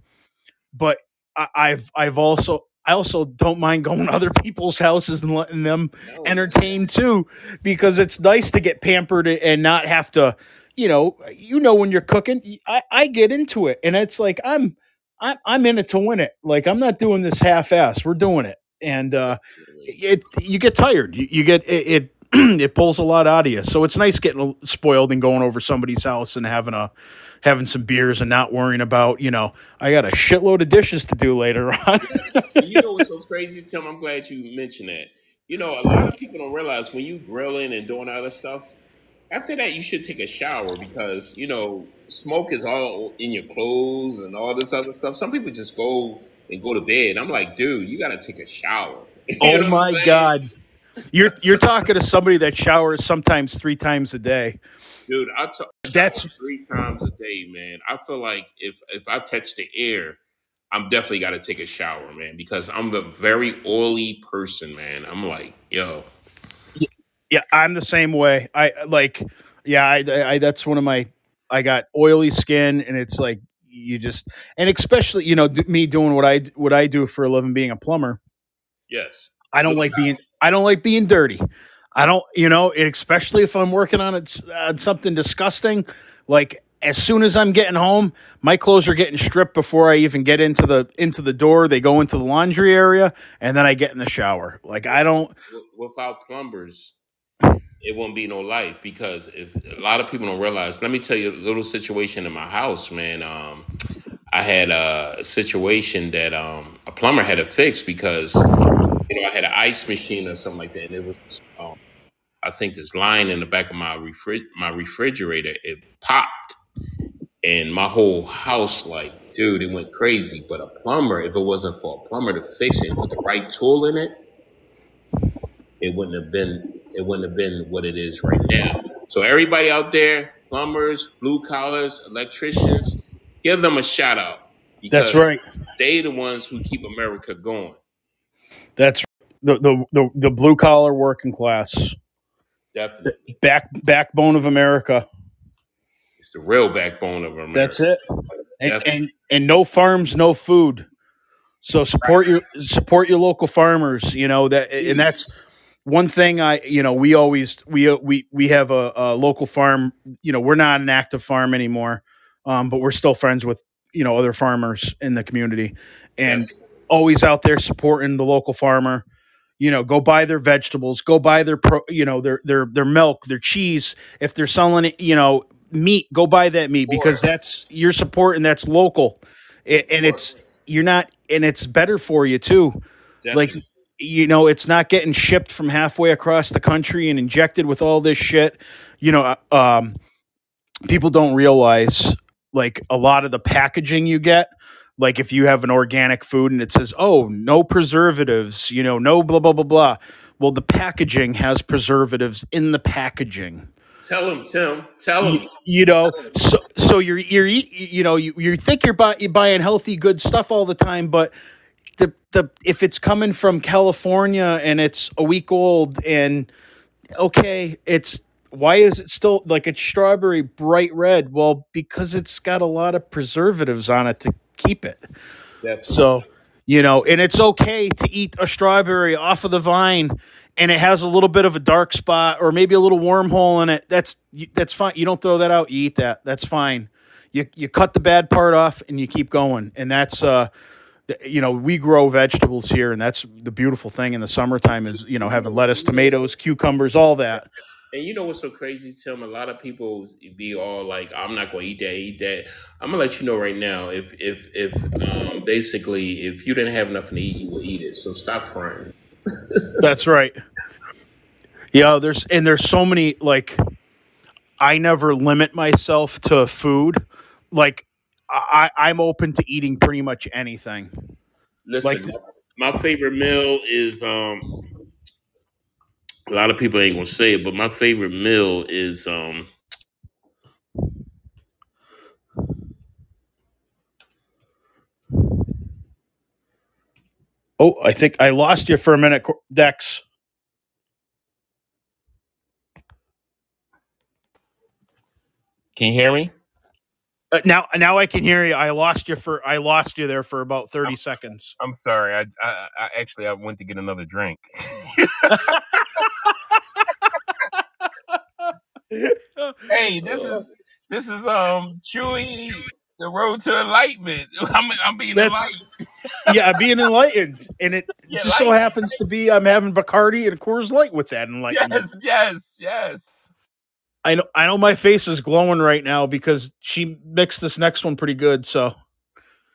but I, I've I've also I also don't mind going to *laughs* other people's houses and letting them no, entertain too, because it's nice to get pampered and not have to. You know, you know when you're cooking, I, I get into it, and it's like I'm I'm I'm in it to win it. Like I'm not doing this half-ass. We're doing it, and uh, it you get tired. You, you get it. it *clears throat* it pulls a lot out of you. So it's nice getting spoiled and going over somebody's house and having a having some beers and not worrying about you know I got a shitload of dishes to do later *laughs* on. You know what's so crazy, Tim? I'm glad you mentioned that. You know, a lot of people don't realize when you grilling and doing other stuff, after that you should take a shower because, you know, smoke is all in your clothes and all this other stuff. Some people just go and go to bed. I'm like, dude, you gotta take a shower. *laughs* You oh my god, you're you're talking to somebody that showers sometimes three times a day. Dude, I talk That's three times a day, man. I feel like if if I touch the air, I'm definitely got to take a shower, man, because I'm a very oily person, man. I'm like, yo, yeah, I'm the same way. I like yeah, I, I that's one of my I got oily skin and it's like you just and especially you know d- me doing what I what I do for a living being a plumber. yes, I don't like being I don't like being dirty. I don't, you know, it especially if I'm working on it on something disgusting. Like as soon as I'm getting home, my clothes are getting stripped before I even get into the into the door. They go into the laundry area, and then I get in the shower. Like I don't. Without plumbers, it won't be no life because if a lot of people don't realize. Let me tell you a little situation in my house, man. Um, I had a situation that um, a plumber had to fix because you know I had an ice machine or something like that, and it was. Um, I think this line in the back of my refri- my refrigerator it popped, and my whole house like, dude, it went crazy. But a plumber, if it wasn't for a plumber to fix it with the right tool in it, it wouldn't have been it wouldn't have been what it is right now. So everybody out there, plumbers, blue collars, electricians, give them a shout out That's right. they the ones who keep America going. That's the the the, the blue collar working class Definitely, back backbone of America. it's the real backbone of America. That's it. And and and no farms, no food. So support your support your local farmers. You know that, and that's one thing. I you know we always we we we have a, a local farm. You know we're not an active farm anymore, um, but we're still friends with you know other farmers in the community, and always out there supporting the local farmer. You know, go buy their vegetables, go buy their pro, you know their their their milk, their cheese. If they're selling it, you know meat, go buy that meat because that's your support and that's local, A- and it's you're not and it's better for you too. Like Definitely. You know, it's not getting shipped from halfway across the country and injected with all this shit. You know, uh, um, people don't realize like a lot of the packaging you get like if you have an organic food and it says, "Oh, no preservatives," you know, no blah blah blah blah. Well, the packaging has preservatives in the packaging. Tell them Tim. Tell You, you know, so so you're you're you know you, you think you're, buy, you're buying healthy good stuff all the time, but the if it's coming from California and it's a week old and okay, it's why is it still like it's strawberry bright red? Well, because it's got a lot of preservatives on it to keep it. Definitely. So, you know, and it's okay to eat a strawberry off of the vine and it has a little bit of a dark spot or maybe a little wormhole in it. That's that's fine. You don't throw that out, you eat that. That's fine. You you cut the bad part off and you keep going. And that's uh you know, we grow vegetables here and that's the beautiful thing in the summertime is, you know, having lettuce, tomatoes, cucumbers, all that. And you know what's so crazy, Tim? A lot of people be all like, "I'm not going to eat that, eat that." I'm gonna let you know right now. If if if um, basically if you didn't have nothing to eat, you would eat it. So stop crying *laughs* That's right. Yeah, there's and there's so many like I never limit myself to food. Like I I'm open to eating pretty much anything. Like Listen, my favorite meal is um. A lot of people ain't gonna say it, but my favorite meal is um. oh, I think I lost you for a minute, Dex. Can you hear me? Uh, now now I can hear you. I lost you for I lost you there for about 30 seconds. I'm sorry. I, I, I actually I went to get another drink. hey, this is this is um Chewy, the road to enlightenment. *laughs* I'm I'm being That's enlightened. yeah, I'm being enlightened. And it Yeah, just so happens to be I'm having Bacardi and Coors Light with that enlightenment. Yes, yes, yes. I know I know my face is glowing right now because she mixed this next one pretty good. So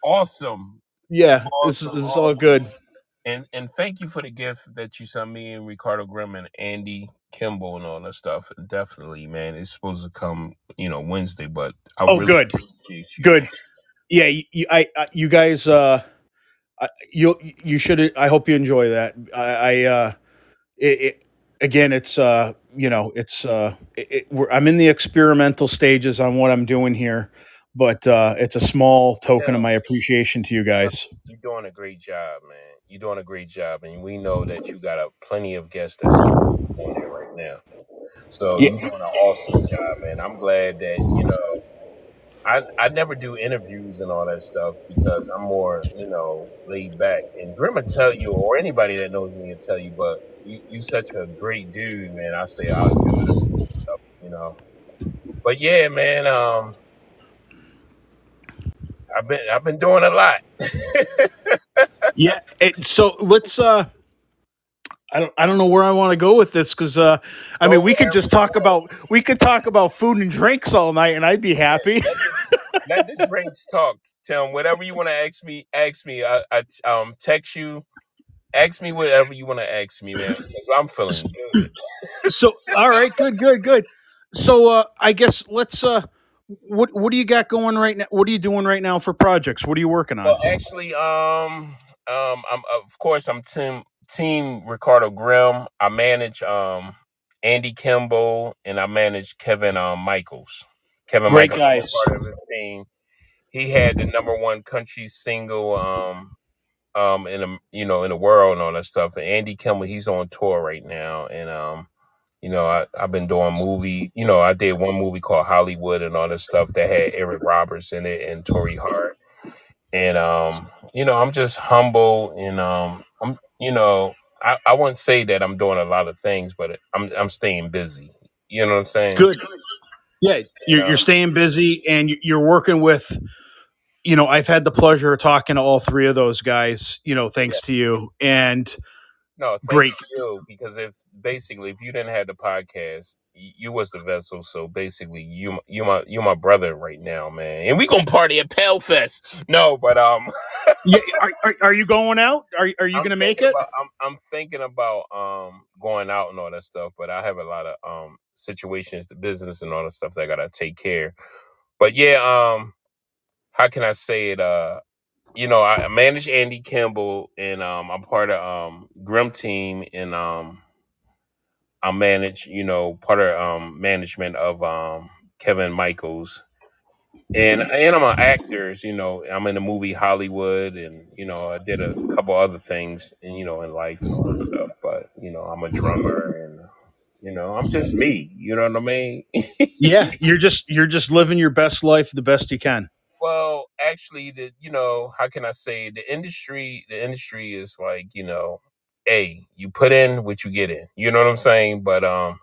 Awesome, yeah, this is this is all good. And and thank you for the gift that you sent me and Ricardo Grimm and Andy Kimball and all that stuff. Definitely, man, it's supposed to come, you know, Wednesday. But I Oh, really good, good. Yeah, you, you, I, I, you guys, uh, you, you should. I hope you enjoy that. I, I uh, it, it, again, it's, uh, you know, it's, uh, it, it, we're, I'm in the experimental stages on what I'm doing here, but uh, it's a small token of my appreciation to you guys. You're doing a great job, man. You're doing a great job, and we know that you got a plenty of guests that's on there right now. So Yeah, you're doing an awesome job, man. I'm glad that you know. I I never do interviews and all that stuff because I'm more you know laid back. And Grim will tell you, or anybody that knows me will tell you, but you you such a great dude, man. I say I'll do it, stuff, you know. But yeah, man. Um, I've been I've been doing a lot. *laughs* yeah. It, so let's. uh I don't. I don't know where I want to go with this because. Uh, I mean, we could just talk about we could talk about food and drinks all night, and I'd be happy. Let the, drinks talk. Them whatever you want to ask me. Ask me. I, I um text you. Ask me whatever you want to ask me, man. 'cause I'm feeling good. so all right good good good so uh i guess let's uh what what do you got going right now what are you doing right now for projects what are you working on Well, actually, um, um, I'm of course I'm team team Ricardo Grimm. I manage um Andy Kimball and I manage Kevin um Michaels. Kevin great Michaels guys part of the team. He had the number one country single um um in the you know in the world and all that stuff. And Andy Kimball, he's on tour right now, and um you know I I've been doing movie. You know I did one movie called Hollywood and all this stuff that had Eric Roberts in it and Tori Hart and um you know i'm just humble and um you know i i wouldn't say that i'm doing a lot of things but i'm i'm staying busy. You know what i'm saying? Good. Yeah you you're, you're know? staying busy and you- you're working with you know i've had the pleasure of talking to all three of those guys you know yeah. thanks to you and no thanks great to you because if basically if you didn't have the podcast you was the vessel so basically you you my you my brother right now man and we gonna party at Pale Fest no but um *laughs* yeah are, are, are you going out are, are you I'm gonna make thinking it about I'm I'm thinking about um going out and all that stuff, but I have a lot of um situations, the business and all that stuff that I gotta take care. But yeah, um, how can I say it? Uh, you know, I manage Andy Kimball, and um, I'm part of um Grim Team, and um, I manage, you know, part of um management of um Kevin Michaels, and and I'm an actor. You know, I'm in the movie Hollywood, and you know, I did a couple other things, and you know, in life and all that stuff. But you know, I'm a drummer, and you know, I'm just me. You know what I mean? *laughs* Yeah, you're just you're just living your best life the best you can. Well, actually, the you know how can I say the industry? The industry is like you know, a you put in what you get in. You know what I'm saying? But um,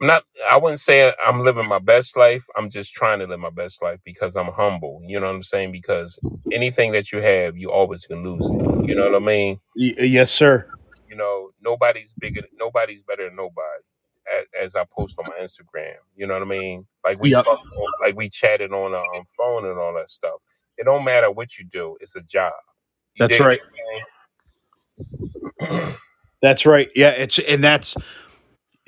I'm not. I wouldn't say I'm living my best life. I'm just trying to live my best life because I'm humble. You know what I'm saying? Because anything that you have, you always can lose it. You know what I mean? Y- yes, sir. You know, nobody's bigger. Nobody's better than nobody. As, as I post on my Instagram, you know what I mean. Like we Yep. talked, on, like we chatted on a um, phone and all that stuff. It don't matter what you do. It's a job. You That's dig right. That's right. Yeah, it's and that's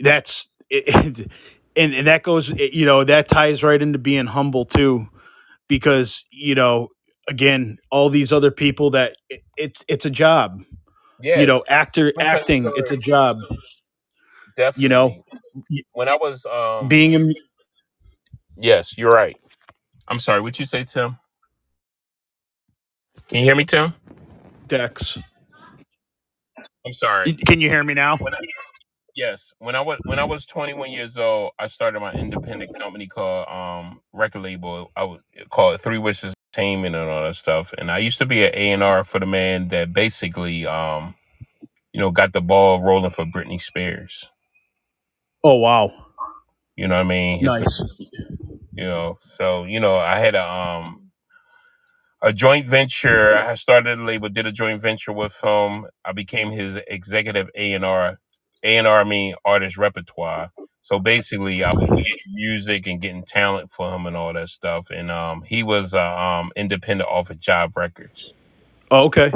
that's it, and, and that goes you know that ties right into being humble too because you know again all these other people that it, it's it's a job Yeah, you know actor Let me tell you acting it's a job definitely. you know when I was um, being in yes, you're right. I'm sorry. What you say, Tim? Can you hear me, Tim? Dex. I'm sorry. Can you hear me now? When I, yes, when I was when I was 21 years old, I started my independent company called um record label. I would call it Three Wishes Entertainment and all that stuff. And I used to be an A and R for the man that basically um you know got the ball rolling for Britney Spears. Oh wow, You know what I mean? Nice. you know, so you know I had a um a joint venture. I started a label, did a joint venture with him. I became his executive A and R. A and R mean artist repertoire. So basically, I was getting music and getting talent for him and all that stuff. And um, he was uh, um independent off of Job Records. Oh, okay.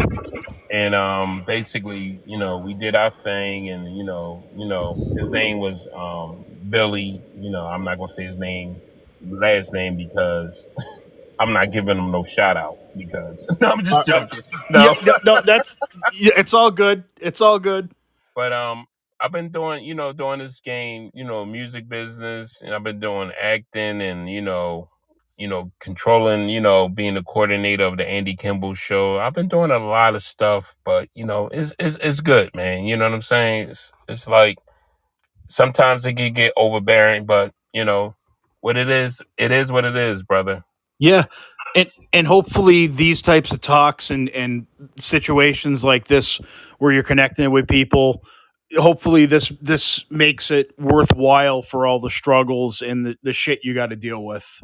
And um, basically, you know, we did our thing, and you know, you know, his name was um Billy. You know, I'm not gonna say his name, last name because *laughs* I'm not giving them no shout out because *laughs* no, I'm just Uh, joking. No, Yeah, no, no, that's yeah, it's all good. It's all good. but um, I've been doing, you know, doing this game, you know, music business, and I've been doing acting, and you know, you know, controlling, you know, being the coordinator of the Andy Kimball show. I've been doing a lot of stuff, but you know, it's it's it's good, man. You know what I'm saying? It's it's like sometimes it can get overbearing, but you know, what it is, it is what it is, brother. Yeah, and and hopefully these types of talks and and situations like this where you're connecting with people, hopefully this this makes it worthwhile for all the struggles and the, the shit you got to deal with.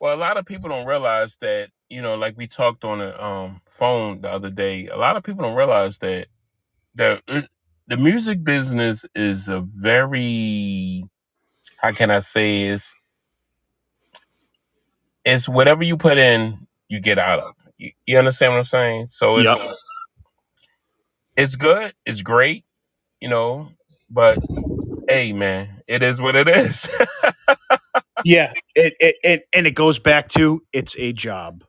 Well, a lot of people don't realize that, you know, like we talked on the um, phone the other day. A lot of people don't realize that the the music business is a very how can I say is it's whatever you put in, you get out of. You, you understand what I'm saying? So it's Yep. it's good, it's great, you know, but hey, man, it is what it is. *laughs* Yeah, it, it, it and it goes back to it's a job.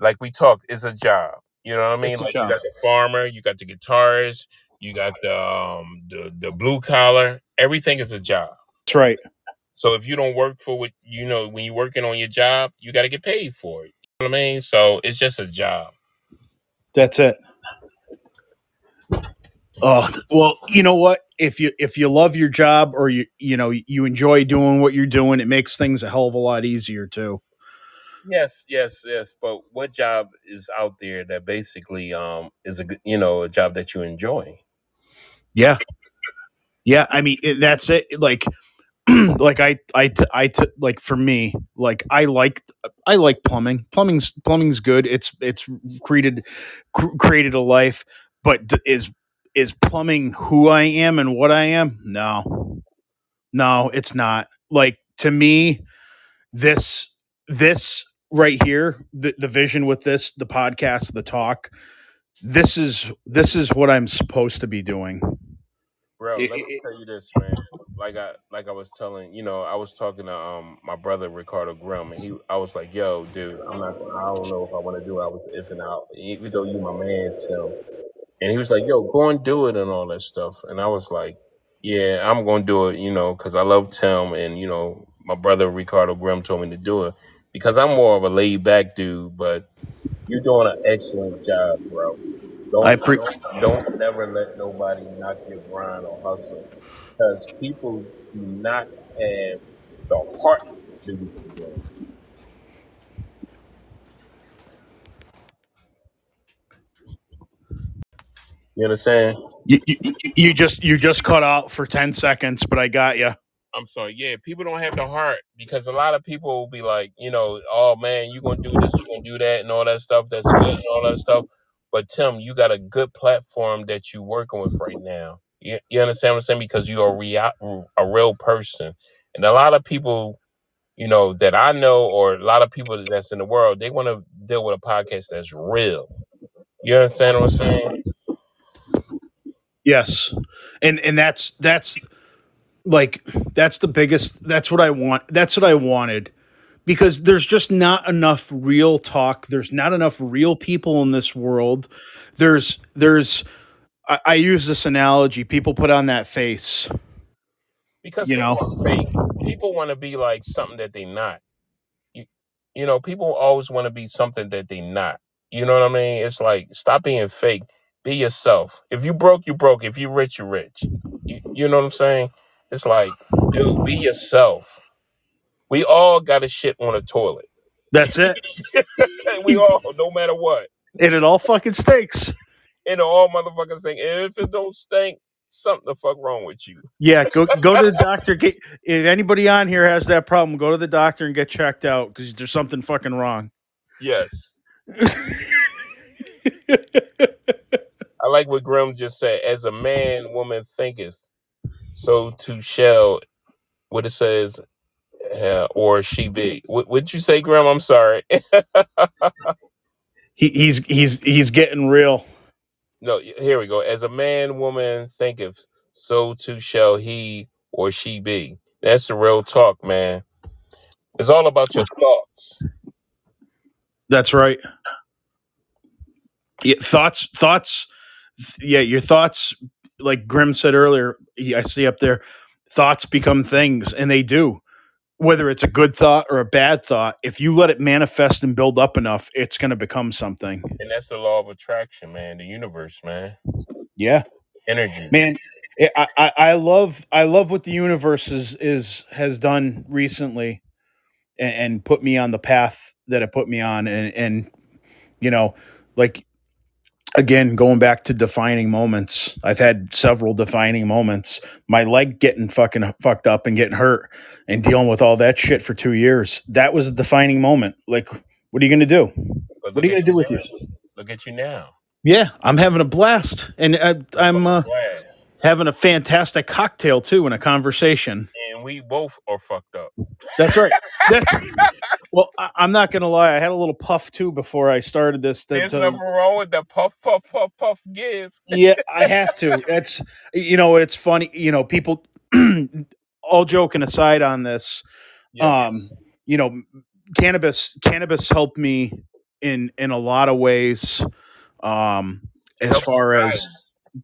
like we talked, it's a job. You know what I mean? It's a Like job. you got the farmer, you got the guitarist, you got the um the the blue collar. Everything is a job. That's right. So if you don't work for what you know when you're working on your job, you got to get paid for it. You know what I mean? So it's just a job. That's it. Oh well, you know what? If you if you love your job or you you know you enjoy doing what you're doing, it makes things a hell of a lot easier too. Yes, yes, yes. But what job is out there that basically um is a you know a job that you enjoy? Yeah, yeah. I mean, it, that's it. Like, *clears throat* like I, I, t- I, t- like for me, like I like, I like plumbing. Plumbing's plumbing's good. It's it's created cr- created a life, but d- is is plumbing who I am and what I am? No, no, it's not. Like to me, this this right here, the the vision with this, the podcast, the talk. This is this is what I'm supposed to be doing. Bro, let me tell you this, man. Like I like I was telling you know I was talking to um my brother Ricardo Grimm and he I was like yo dude I'm not I don't know if I want to do it. I was if and out even though you my man Tim and he was like yo go and do it and all that stuff. And I was like yeah I'm gonna do it you know because I love Tim and you know my brother Ricardo Grimm told me to do it. Because I'm more of a laid back dude but you're doing an excellent job bro. I don't pre- don't don't never let nobody knock your grind or hustle because people do not have the heart to do what you're doing. You understand? you, you, you just you just cut out for ten seconds, but I got you. I'm sorry. Yeah, people don't have the heart because a lot of people will be like, you know, oh man, you're gonna do this, you're gonna do that, and all that stuff. That's good and all that stuff. But Tim, you got a good platform that you're working with right now. You, you understand what I'm saying? Because you're a real, a real person, and a lot of people, you know, that I know, or a lot of people that's in the world, they want to deal with a podcast that's real. You understand what I'm saying? Yes, and and that's that's like that's the biggest. That's what I want. That's what I wanted because there's just not enough real talk. There's not enough real people in this world. There's there's I, I use this analogy. People put on that face, Because you people know. fake. People want to be like something that they're not. You, you know, people always want to be something that they're not. You know what I mean? It's like stop being fake. Be yourself. If you broke, you broke. If you rich, you rich. You, you know what I'm saying? It's like, dude, be yourself. We all got a shit on a toilet. That's it. *laughs* we all, no matter what. And it all fucking stinks. And all motherfuckers think if it don't stink, something the fuck wrong with you. Yeah, go go to the *laughs* doctor. Get if anybody on here has that problem, go to the doctor and get checked out because there's something fucking wrong. Yes. *laughs* I like what Grim just said. As a man, woman thinketh, so too shall what it says, uh, or she be. What would you say, Grim? I'm sorry. *laughs* he, he's he's he's getting real. No, here we go. As a man, woman thinketh, so too shall he or she be. That's the real talk, man. It's all about your thoughts. That's right. Yeah, thoughts thoughts. Yeah, your thoughts. Like Grim said earlier, I see up there. Thoughts become things, and they do. Whether it's a good thought or a bad thought, if you let it manifest and build up enough, it's going to become something. And that's the law of attraction, man. The universe, man. Yeah. Energy. man it- I, I i love i love what the universe is is has done recently and, and put me on the path that it put me on and and you know like again going back to defining moments i've had several defining moments. My leg getting fucking fucked up and getting hurt and dealing with all that shit for two years. That was a defining moment. Like what are you gonna do? What are you gonna at do with you. Look at you now. yeah i'm having a blast. And I, i'm uh, having a fantastic cocktail too in a conversation And we both are fucked up. That's right. That's, *laughs* well, I, I'm not gonna lie. I had a little puff too before I started this. To, There's to- nothing wrong with that puff, puff, puff, puff, give. yeah, I have to. It's you know, it's funny. You know, people. *clears throat* all joking aside on this, um, you know, cannabis cannabis helped me in in a lot of ways. Um, as far as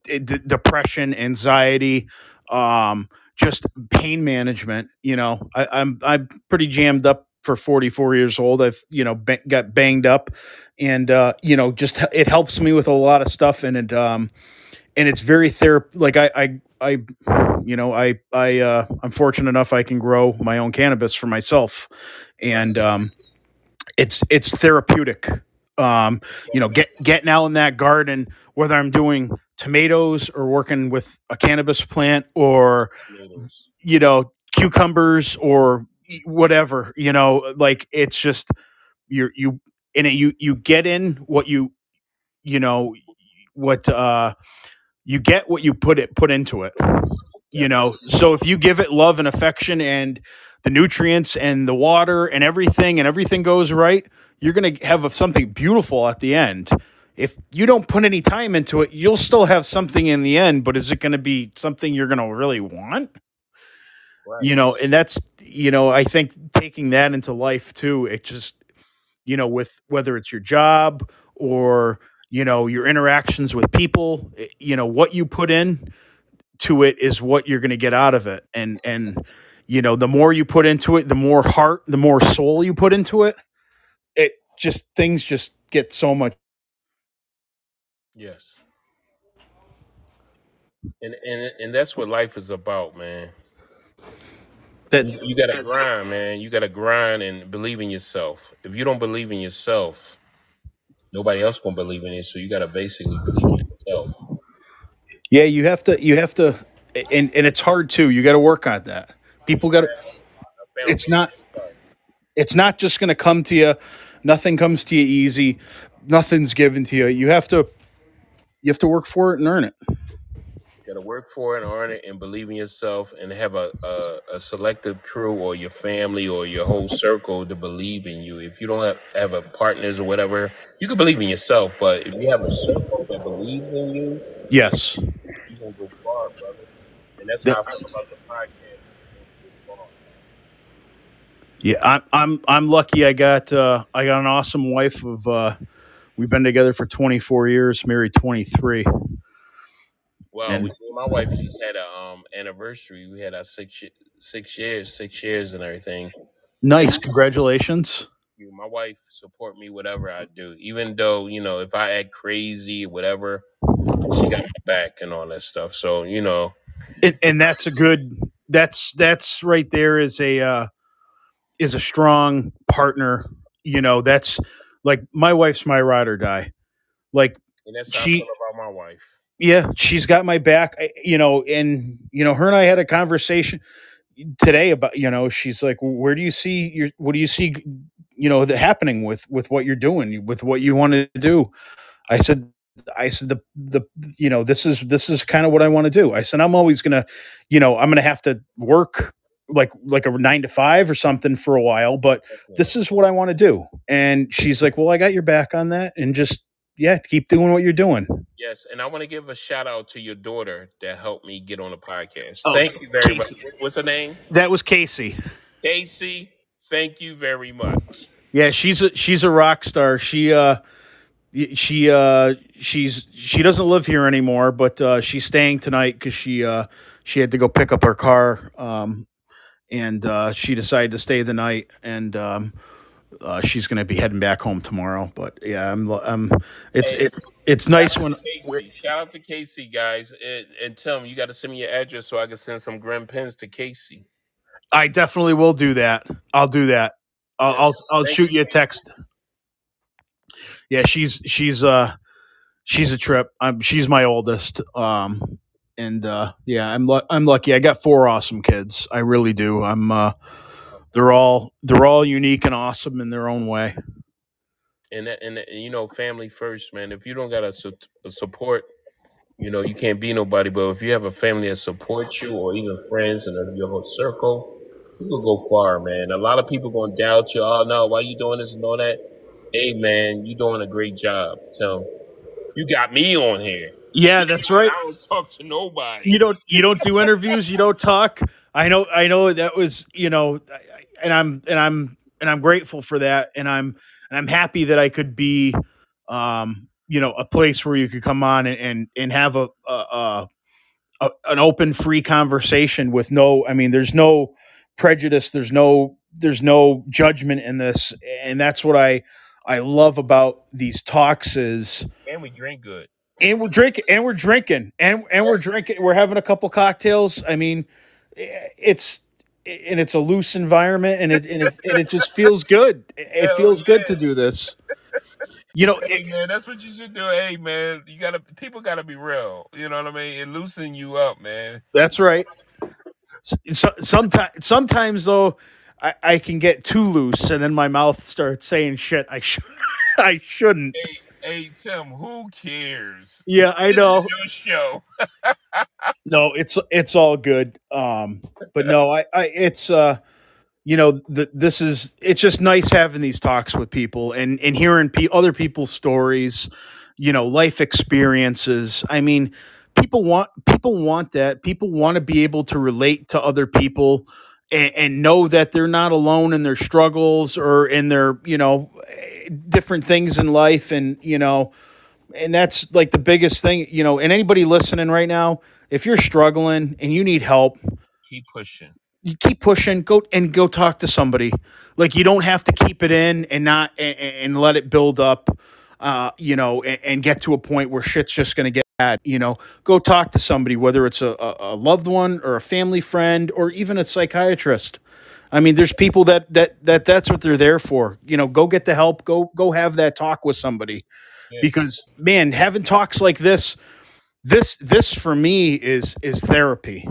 d- d- depression, anxiety, um, just pain management. You know, I, I'm I'm pretty jammed up for 44 years old. I've you know got banged up, and uh, you know, just it helps me with a lot of stuff, and it um, and it's very therap. Like I I I, you know, I I uh, I'm fortunate enough I can grow my own cannabis for myself, and um, it's it's therapeutic. Um, you know, get getting out in that garden, whether I'm doing tomatoes or working with a cannabis plant or tomatoes. you know cucumbers or whatever you know like it's just you're you in it you you get in what you you know what uh you get what you put it put into it you know so if you give it love and affection and the nutrients and the water and everything and everything goes right you're going to have something beautiful at the end. If you don't put any time into it you'll still have something in the end but is it going to be something you're going to really want? Right. you know and that's you know i think taking that into life too it just you know with whether it's your job or you know your interactions with people eh, you know what you put in to it is what you're going to get out of it. And and you know the more you put into it the more heart the more soul you put into it it just things just get so much Yes. And and and that's what life is about, man. that You, you gotta grind, man. You gotta grind and believe in yourself. If you don't believe in yourself, nobody else gonna believe in you. So you gotta basically believe in yourself. yeah you have to you have to and and it's hard too you got to work on that people got it's not it's not just going to come to you nothing comes to you easy nothing's given to you you have to you have to work for it and earn it You gotta work for it and earn it and believe in yourself and have a, a, a selective crew or your family or your whole circle to believe in you. If you don't have, have a partners or whatever, you can believe in yourself, but if you have a circle that believes in you, yes you gonna go far, brother. And that's That- how I feel about the podcast. You gonna go far. Yeah i'm i'm i'm lucky i got uh i got an awesome wife of uh we've been together for 24 years married 23 Well, And- we, me and my wife just had a um anniversary. We had our six six years, six years and everything. nice congratulations my wife support me whatever I do, even though you know if I act crazy, whatever, she got my back and all that stuff. So you know, and, and that's a good that's that's right there is a uh is a strong partner you know that's like my wife's my ride or die. Like and that's She- about my wife. yeah she's got my back I- you know and you know her and i had a conversation today about you know she's like where do you see your what do you see you know the happening with with what you're doing with what you want to do? I said i said the the you know this is this is kind of what i want to do. I said i'm always gonna you know i'm gonna have to work like like a nine to five or something for a while but this is what i want to do and she's like well i got your back on that and just yeah keep doing what you're doing Yes, and I want to give a shout out to your daughter that helped me get on the podcast. Oh, Thank you very Casey. much. What's her name? that was casey Casey. Thank you very much. Yeah, she's a she's a rock star. She uh she uh she's she doesn't live here anymore, but uh she's staying tonight cuz she uh she had to go pick up her car um and uh she decided to stay the night and um uh, she's going to be heading back home tomorrow, but yeah, I'm, I'm. It's Hey. it's it's nice when Casey. Shout out to Casey, guys, and, and tell him you got to send me your address so I can send some Grim pins to Casey. I definitely will do that. I'll do that. I'll I'll, I'll shoot you. you a text. Yeah, she's she's uh she's a trip. I'm she's my oldest. Um and uh yeah, I'm lu- I'm lucky. I got four awesome kids. I really do. I'm uh they're all they're all unique and awesome in their own way. And and, you know, family first, man. If you don't got a, su- a support, you know, you can't be nobody. But if you have a family that supports you, or even friends and your whole circle, you can go far, man. A lot of people gonna doubt you. Oh no, why you doing this and all that? Hey, man, you doing a great job. Tell 'em, you got me on here. Yeah, *laughs* that's right. I don't talk to nobody. you don't you don't do interviews you don't talk i know i know that was you know I- I- and i'm and i'm and i'm grateful for that and i'm and i'm happy that i could be um you know a place where you could come on and and, and have a, a, a, a an open free conversation with no i mean there's no prejudice there's no there's no judgment in this and that's what i i love about these talks is and we drink good. And we're drinking and we're drinking and and we're drinking we're having a couple cocktails i mean it's and it's a loose environment and it and it, and it just feels good it Hell feels good yeah. to do this *laughs* you know Hey it, man, that's what you should do. Hey man, you gotta people gotta be real. You know what I mean? It loosen you up, man. that's right so, sometimes sometimes though I, I can get too loose and then my mouth starts saying shit i should *laughs* i shouldn't Hey, hey Tim, who cares? yeah i know show. *laughs* no it's it's all good um but no i i it's uh you know the, this is it's just nice having these talks with people and and hearing pe- other people's stories you know life experiences i mean people people want people want that. People want to be able to relate to other people and, and know that they're not alone in their struggles or in their you know different things in life, and you know, and that's like the biggest thing. You know, and anybody listening right now, if you're struggling and you need help, Keep pushing. you keep pushing go and go talk to somebody like you don't have to keep it in and not and, and let it build up uh you know and, and get to a point where shit's just gonna get bad you know go talk to somebody whether it's a, a loved one or a family friend or even a psychiatrist i mean there's people that that that that's what they're there for you know go get the help go go have that talk with somebody Yeah. because man having talks like this this this for me is is therapy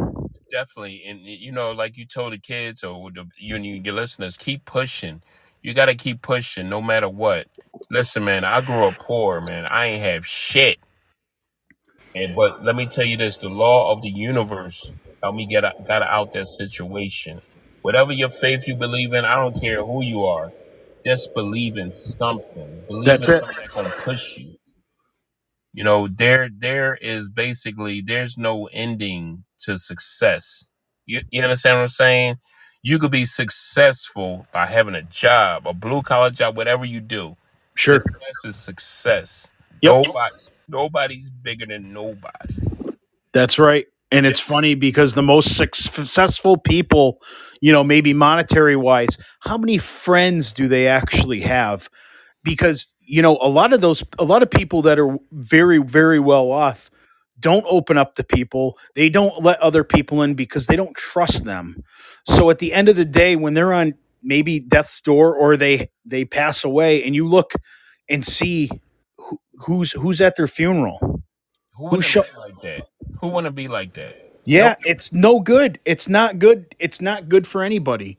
Definitely, and you know, like you told the kids or the, you and your listeners, keep pushing. You got to keep pushing, no matter what. Listen, man, I grew up poor, man. I ain't have shit. And but let me tell you this: the law of the universe helped me get out, got out that situation. Whatever your faith you believe in, I don't care who you are. Just believe in something. Believe That's in it. something that's gonna push you. You know, there there is basically there's no ending to success. You you understand what I'm saying? You could be successful by having a job, a blue collar job, whatever you do. sure Success is success. Yep. Nobody nobody's bigger than nobody. That's right. And it's funny because the most successful people, you know, maybe monetary wise, how many friends do they actually have? Because, you know, a lot of those, a lot of people that are very, very well off don't open up to people. They don't let other people in because they don't trust them. So at the end of the day, when they're on maybe death's door or they, they pass away and you look and see who, who's, who's at their funeral. Who wouldn't sho- be like that? Who wanna be like that? Yeah, it's no good. It's not good. It's not good for anybody.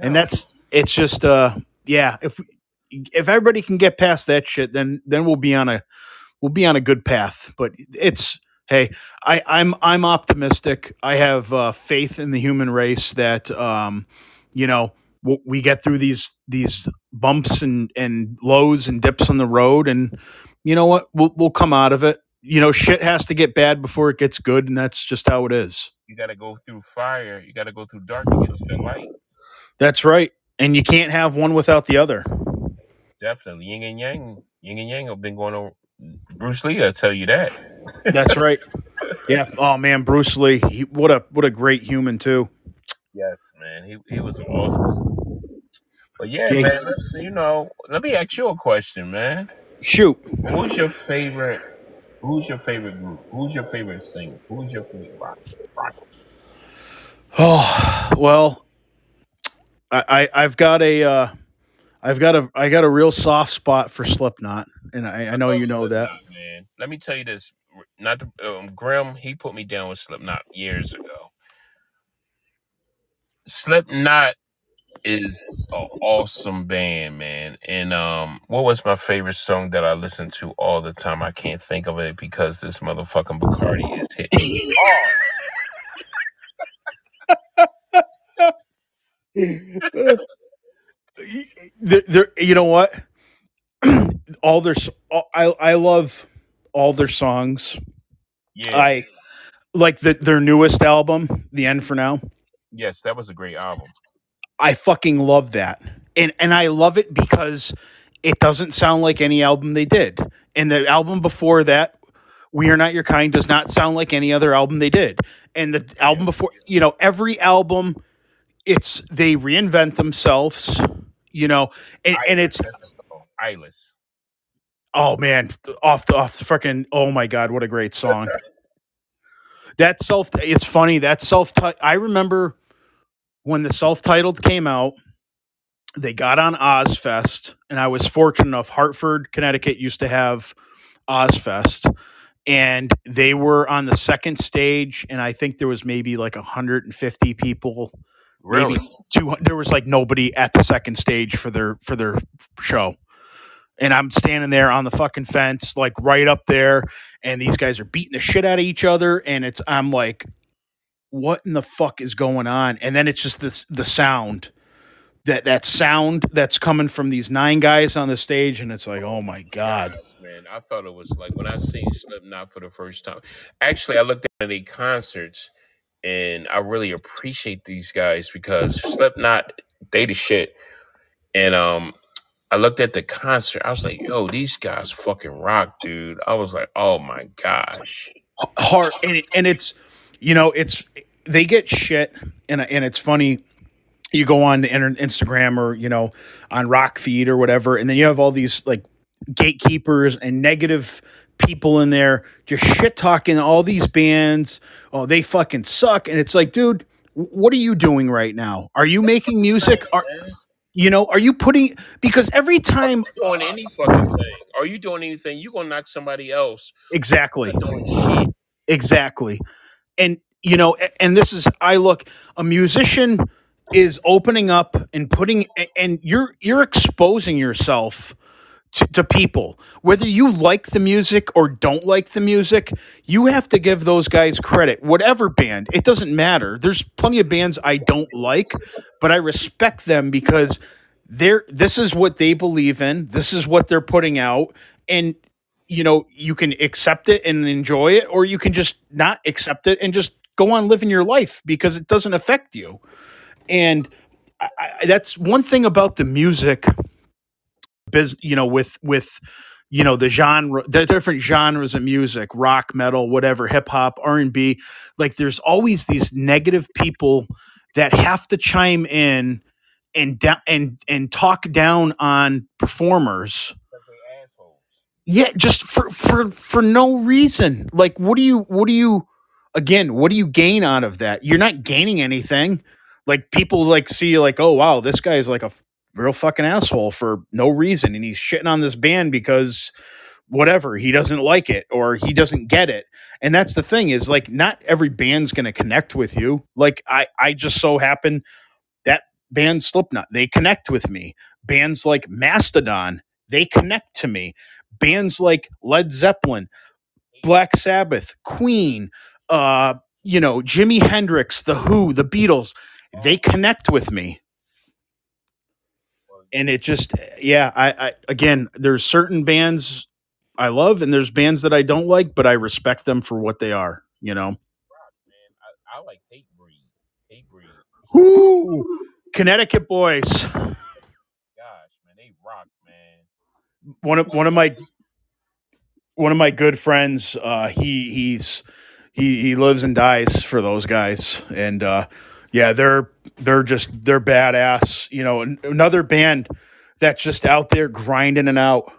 And that's it's just uh yeah, if if everybody can get past that shit then then we'll be on a we'll be on a good path. But it's hey, I I'm I'm optimistic. I have uh faith in the human race that um you know w- we get through these these bumps and and lows and dips on the road and you know what? We'll we'll come out of it. You know, shit has to get bad before it gets good and that's just how it is. you gotta go through fire, you gotta go through dark to get to the light. That's right. And you can't have one without the other. Definitely. Yin and Yang Yin and Yang have been going on Bruce Lee, I'll tell you that. That's right. *laughs* Yeah. Oh man, Bruce Lee. He, what a what a great human too. Yes, man. He he was awesome. But yeah, Yeah. man, let's you know, let me ask you a question, man. Shoot. Who's your favorite who's your favorite group? Who's your favorite singer? Who's your favorite rock? rock? Oh well, I, I I've got a uh, I've got a I got a real soft spot for Slipknot, and I, I know you know that. Slipknot, man. Let me tell you this. Not the um, Grim, he put me down with Slipknot years ago. Slipknot is an awesome band, man. And um, what was my favorite song that I listened to all the time? I can't think of it because this motherfucking Bacardi is hitting me hard. *laughs* There- there- you know what? *clears throat* all their s- all- I I love all their songs. Yeah. I like the, their newest album, The End for Now. yes, that was a great album. I fucking love that. And and I love it because it doesn't sound like any album they did. And the album before that, We Are Not Your Kind, does not sound like any other album they did. And the album before, you know, every album, it's they reinvent themselves, you know, and, and it's Eyeless. oh man, off the off the freaking oh my god, what a great song. *laughs* that self it's funny, that self I remember when the self-titled came out, they got on Ozzfest, and I was fortunate enough. Hartford, Connecticut used to have Ozzfest, and they were on the second stage, and I think there was maybe like 150 people, Really? maybe 200. There was like nobody at the second stage for their for their show, and I'm standing there on the fucking fence, like right up there, and these guys are beating the shit out of each other, and it's I'm like, what in the fuck is going on? And then it's just this the sound that that sound that's coming from these nine guys on the stage, and it's like, oh my god, Man. I thought it was like when I seen Slipknot for the first time. Actually, I looked at any concerts, and I really appreciate these guys because Slipknot, they the shit. And um, I looked at the concert. I was like, yo, these guys fucking rock, dude. I was like, oh my gosh. hard and, it, and it's you know it's they get shit and and it's funny you go on the Instagram or you know on rock feed or whatever and then you have all these like gatekeepers and negative people in there just shit talking all these bands oh they fucking suck and it's like dude what are you doing right now are you making music are you know are you putting because every time doing any fucking thing. Are you doing anything? You gonna knock somebody else. exactly. Exactly. And you know, and this is I look a musician is opening up and putting and you're you're exposing yourself to, to people. Whether you like the music or don't like the music you have to give those guys credit. Whatever band it doesn't matter. There's plenty of bands i don't like but i respect them because they're this is what they believe in. This is what they're putting out. And you know you can accept it and enjoy it or you can just not accept it and just go on living your life because it doesn't affect you and I, I, that's one thing about the music biz you know with with you know the genre the different genres of music rock metal whatever hip hop r&b like there's always these negative people that have to chime in and da- and and talk down on performers. Yeah just for for for no reason. Like what do you what do you again what do you gain out of that? You're not gaining anything. Like people like see like oh wow this guy's like a real fucking asshole for no reason and he's shitting on this band because whatever he doesn't like it or he doesn't get it. And that's the thing is like not every band's going to connect with you. Like i i just so happen that band slipknot they connect with me. Bands like mastodon they connect to me bands like led zeppelin black sabbath queen uh you know jimi hendrix the who the beatles they connect with me and it just yeah i i again there's certain bands i love and there's bands that i don't like but i respect them for what they are you know I, I like hate breed. Hatebreed. Woo! connecticut boys Gosh, man, they rock, man. One of one of my one of my good friends uh he he's he he lives and dies for those guys. And uh yeah they're they're just they're badass. You know another band that's just out there grinding and out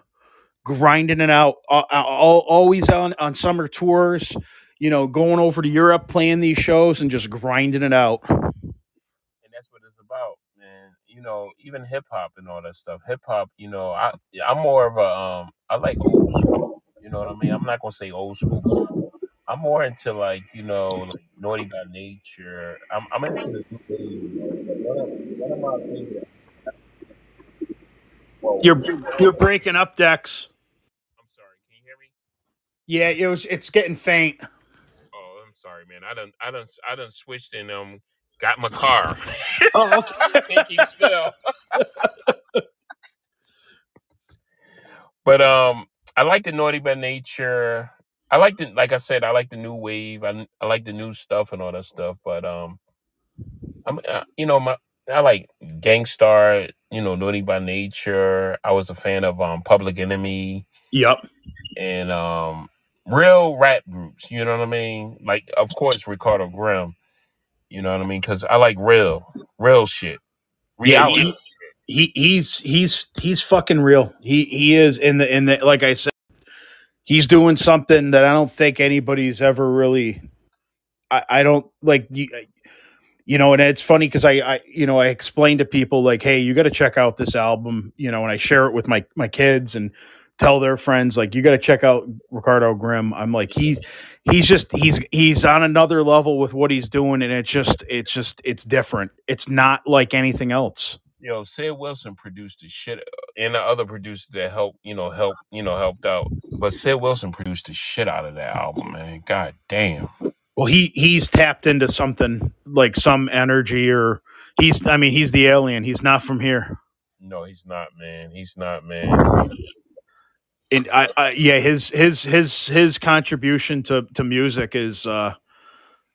grinding and out uh, all, always on on summer tours you know going over to europe playing these shows and just grinding it out and that's what it's about, man. You know, even hip hop and all that stuff. Hip hop, you know, I I'm more of a um I like old school, you know what I mean? I'm not gonna say old school. I'm more into like, you know, like Naughty by Nature. I'm I'm into the. One of, one of my favorite Whoa. you're you're breaking up dex I'm sorry, can you hear me? yeah it was it's getting faint Oh, I'm sorry, man. I done I done I done switched and um got my car. *laughs* oh okay *laughs* Can't keep still. But um, I like the Naughty by Nature. I like the, like I said, I like the new wave. I, I like the new stuff and all that stuff. But um, I'm, uh, you know, my I like Gang Starr. You know, Naughty by Nature. I was a fan of um Public Enemy yep and um real rap groups. You know what I mean? Like, of course, Ricardo Grimm. You know what I mean? Because I like real, real shit, yeah reality. he, he he's he's he's fucking real he he is in the in the like i said he's doing something that i don't think anybody's ever really i i don't like you, you know and it's funny because I, I you know i explain to people like hey you got to check out this album you know and i share it with my my kids and tell their friends like you got to check out ricardo grimm i'm like he's he's just he's he's on another level with what he's doing and it's just it's just it's different it's not like anything else Yo, Sid Wilson produced the shit, uh, and the other producers that helped, you know, help, you know, helped out. But Sid Wilson produced the shit out of that album, man. God damn. well he he's tapped into something like some energy or he's i mean he's the alien he's not from here No, he's not, man. He's not, man. And I, I yeah his his his his contribution to to music is uh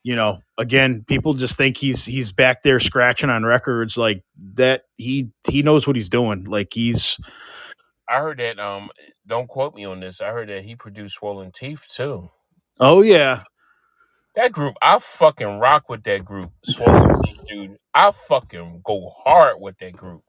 you know again people just think he's he's back there scratching on records like that he he knows what he's doing like he's I heard that. Um, don't quote me on this. I heard that he produced Swollen Teeth too. oh yeah That group, I fucking rock with that group. Swollen Teeth, dude. I fucking go hard with that group.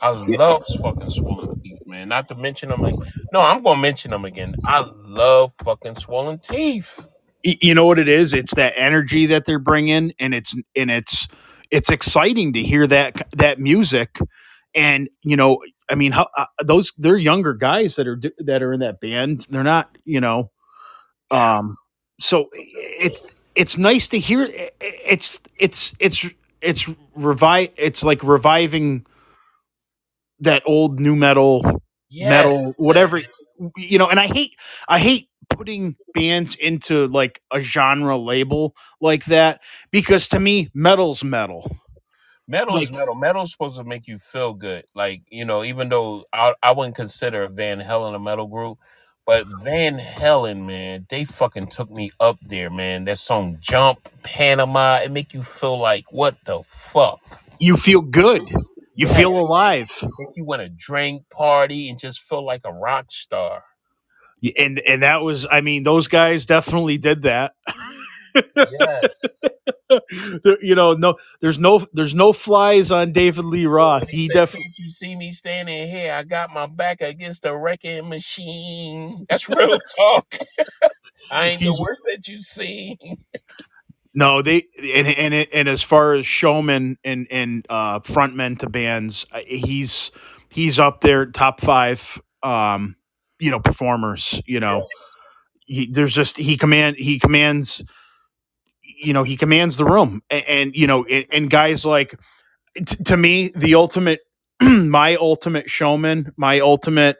I love fucking Swollen Teeth, man. Not to mention them. Like, no, I'm gonna mention them again. I love fucking Swollen Teeth. Y- you know what it is it's that energy that they're bringing and it's and it's it's exciting to hear that that music and you know i mean how uh, those they're younger guys that are do- that are in that band they're not you know um so it's it's nice to hear it's it's it's it's revive it's like reviving that old nu metal Yeah, metal whatever you know and i hate i hate putting bands into like a genre label like that because to me metal's metal Metal's like metal. Metal's supposed to make you feel good. Like, you know, even though I, I wouldn't consider Van Halen a metal group, but Van Halen, man, they fucking took me up there, man. That song Jump, Panama, it make you feel like, what the fuck? you feel good you Yeah, feel alive you want to drink, party, and just feel like a rock star. And and that was i mean those guys definitely did that Yes. *laughs* There- you know no there's no there's no flies on david lee roth he definitely you see me standing here? I got my back against the wrecking machine. That's real talk. *laughs* I ain't the worst that you've seen. No, they and and it, and as far as showmen and and uh, frontmen to bands, uh, he's he's up there top five. Um, you know, performers. You know, he, there's just he command he commands. You know, he commands the room, and, and you know, and, and guys like t- to me the ultimate, *clears throat* my ultimate showman, my ultimate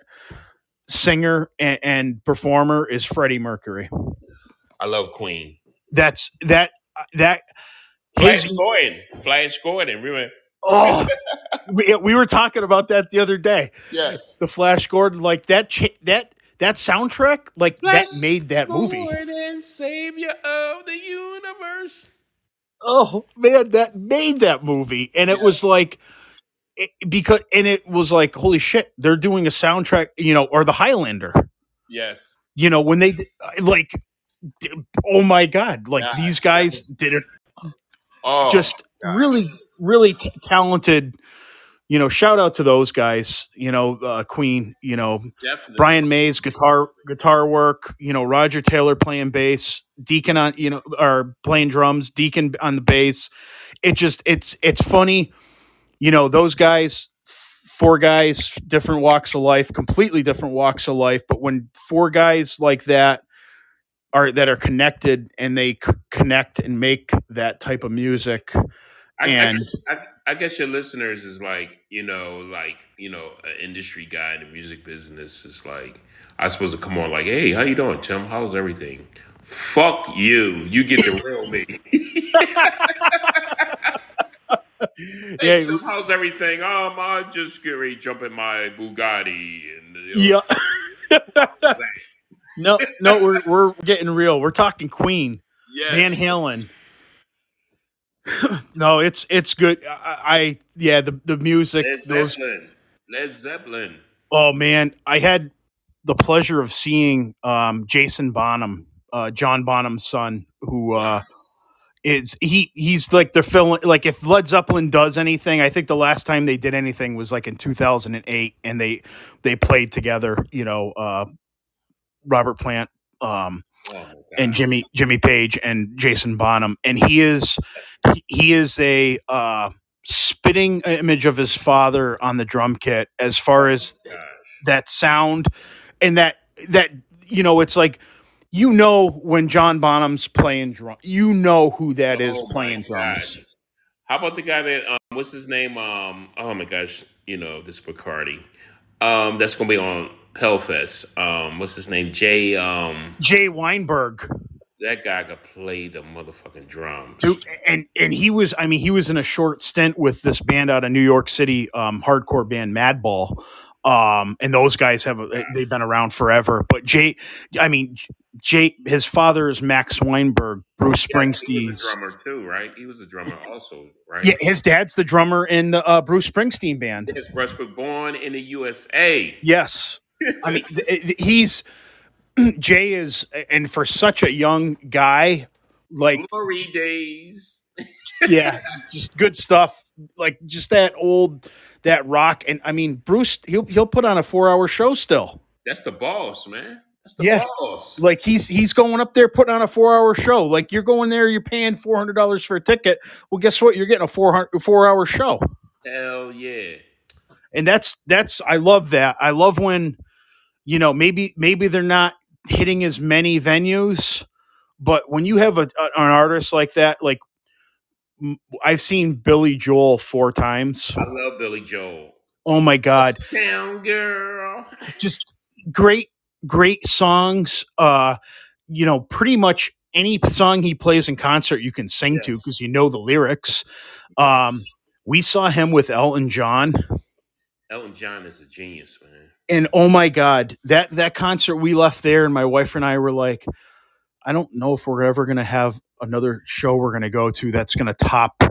singer and, and performer is Freddie Mercury. I love Queen. That's that that Flash his Gordon. Flash Gordon. We went, Oh, *laughs* we, we were talking about that the other day. yeah. The Flash Gordon, like that, cha- that that soundtrack, like Flash that made that movie. Gordon, savior of the universe. Oh man, that made that movie, and it Yeah. was like it, because, and it was like, holy shit, they're doing a soundtrack, you know, or the Highlander, Yes. you know, when they like, d- oh my god, like these guys did it Oh, just God. really, really t- talented. You know, shout out to those guys. You know, uh, Queen. You know, definitely. Brian May's guitar guitar work, you know, Roger Taylor playing bass, Deacon on, you know, or playing drums, Deacon on the bass. It just it's it's funny, you know, those guys four guys different walks of life, completely different walks of life, but when four guys like that are that are connected and they c- connect and make that type of music I, I, and I, I guess your listeners is like, you know, like, you know, an industry guy in the music business is like, I supposed to come on like, hey, how you doing, Tim? How's everything? Fuck you. You get the real me. *laughs* *laughs* Hey, yeah Tim, how's everything? Um, I just get ready to jump in my Bugatti and you know, yeah *laughs* no no we're we're getting real we're talking queen yes. Van Halen. *clears throat* no, it's it's good. I, I yeah, the the music. Led Those Zeppelin. Led Zeppelin. oh man, I had the pleasure of seeing um, Jason Bonham, uh, John Bonham's son, who uh, is he he's like they're filling like if Led Zeppelin does anything, I think the last time they did anything was like in two thousand and eight, and they they played together. You know, uh, Robert Plant. Um, Oh and Jimmy Jimmy Page and Jason Bonham, and he is he- is a uh, spitting image of his father on the drum kit as far as Gosh. that sound and that that you know it's like you know when John Bonham's playing drum, you know who that is Oh playing drums. God. How about the guy that um, what's his name? Um, oh my gosh, you know this Bacardi. Um, that's gonna be on Pellfest. Um, what's his name? Jay. Um, Jay Weinberg, that guy could play the motherfucking drums. Dude, and and he was I mean he was in a short stint with this band out of New York City, um, hardcore band Madball. Um, and those guys have they've been around forever. But Jay, I mean, Jay, his father is Max Weinberg, Bruce Yeah, Springsteen's. drummer too, right? He was a drummer also, right? Yeah, his dad's the drummer in the uh, Bruce Springsteen band. His breast was born in the USA. Yes, I mean th- th- he's *clears throat* Jay is, and for such a young guy, like Glory days. yeah, just good stuff. Like just that old that rock, and I mean Bruce, he'll he'll put on a four hour show still. That's the boss, man. That's the Yeah. boss. Like he's he's going up there putting on a four hour show. Like you're going there, you're paying four hundred dollars for a ticket. Well, guess what? You're getting a four hundred four hour show. Hell yeah. and that's that's I love that. I love when you know maybe maybe they're not hitting as many venues, but when you have a, an artist like that, like I've seen Billy Joel four times. I love Billy Joel. Oh my god, Down girl. just great great songs. Uh, you know, pretty much any song he plays in concert you can sing to because you know the lyrics. Um, we saw him with Elton John. Elton John is a genius, man. And oh my god that that concert we left there and my wife and i were like i don't know if we're ever going to have another show we're going to go to that's going to top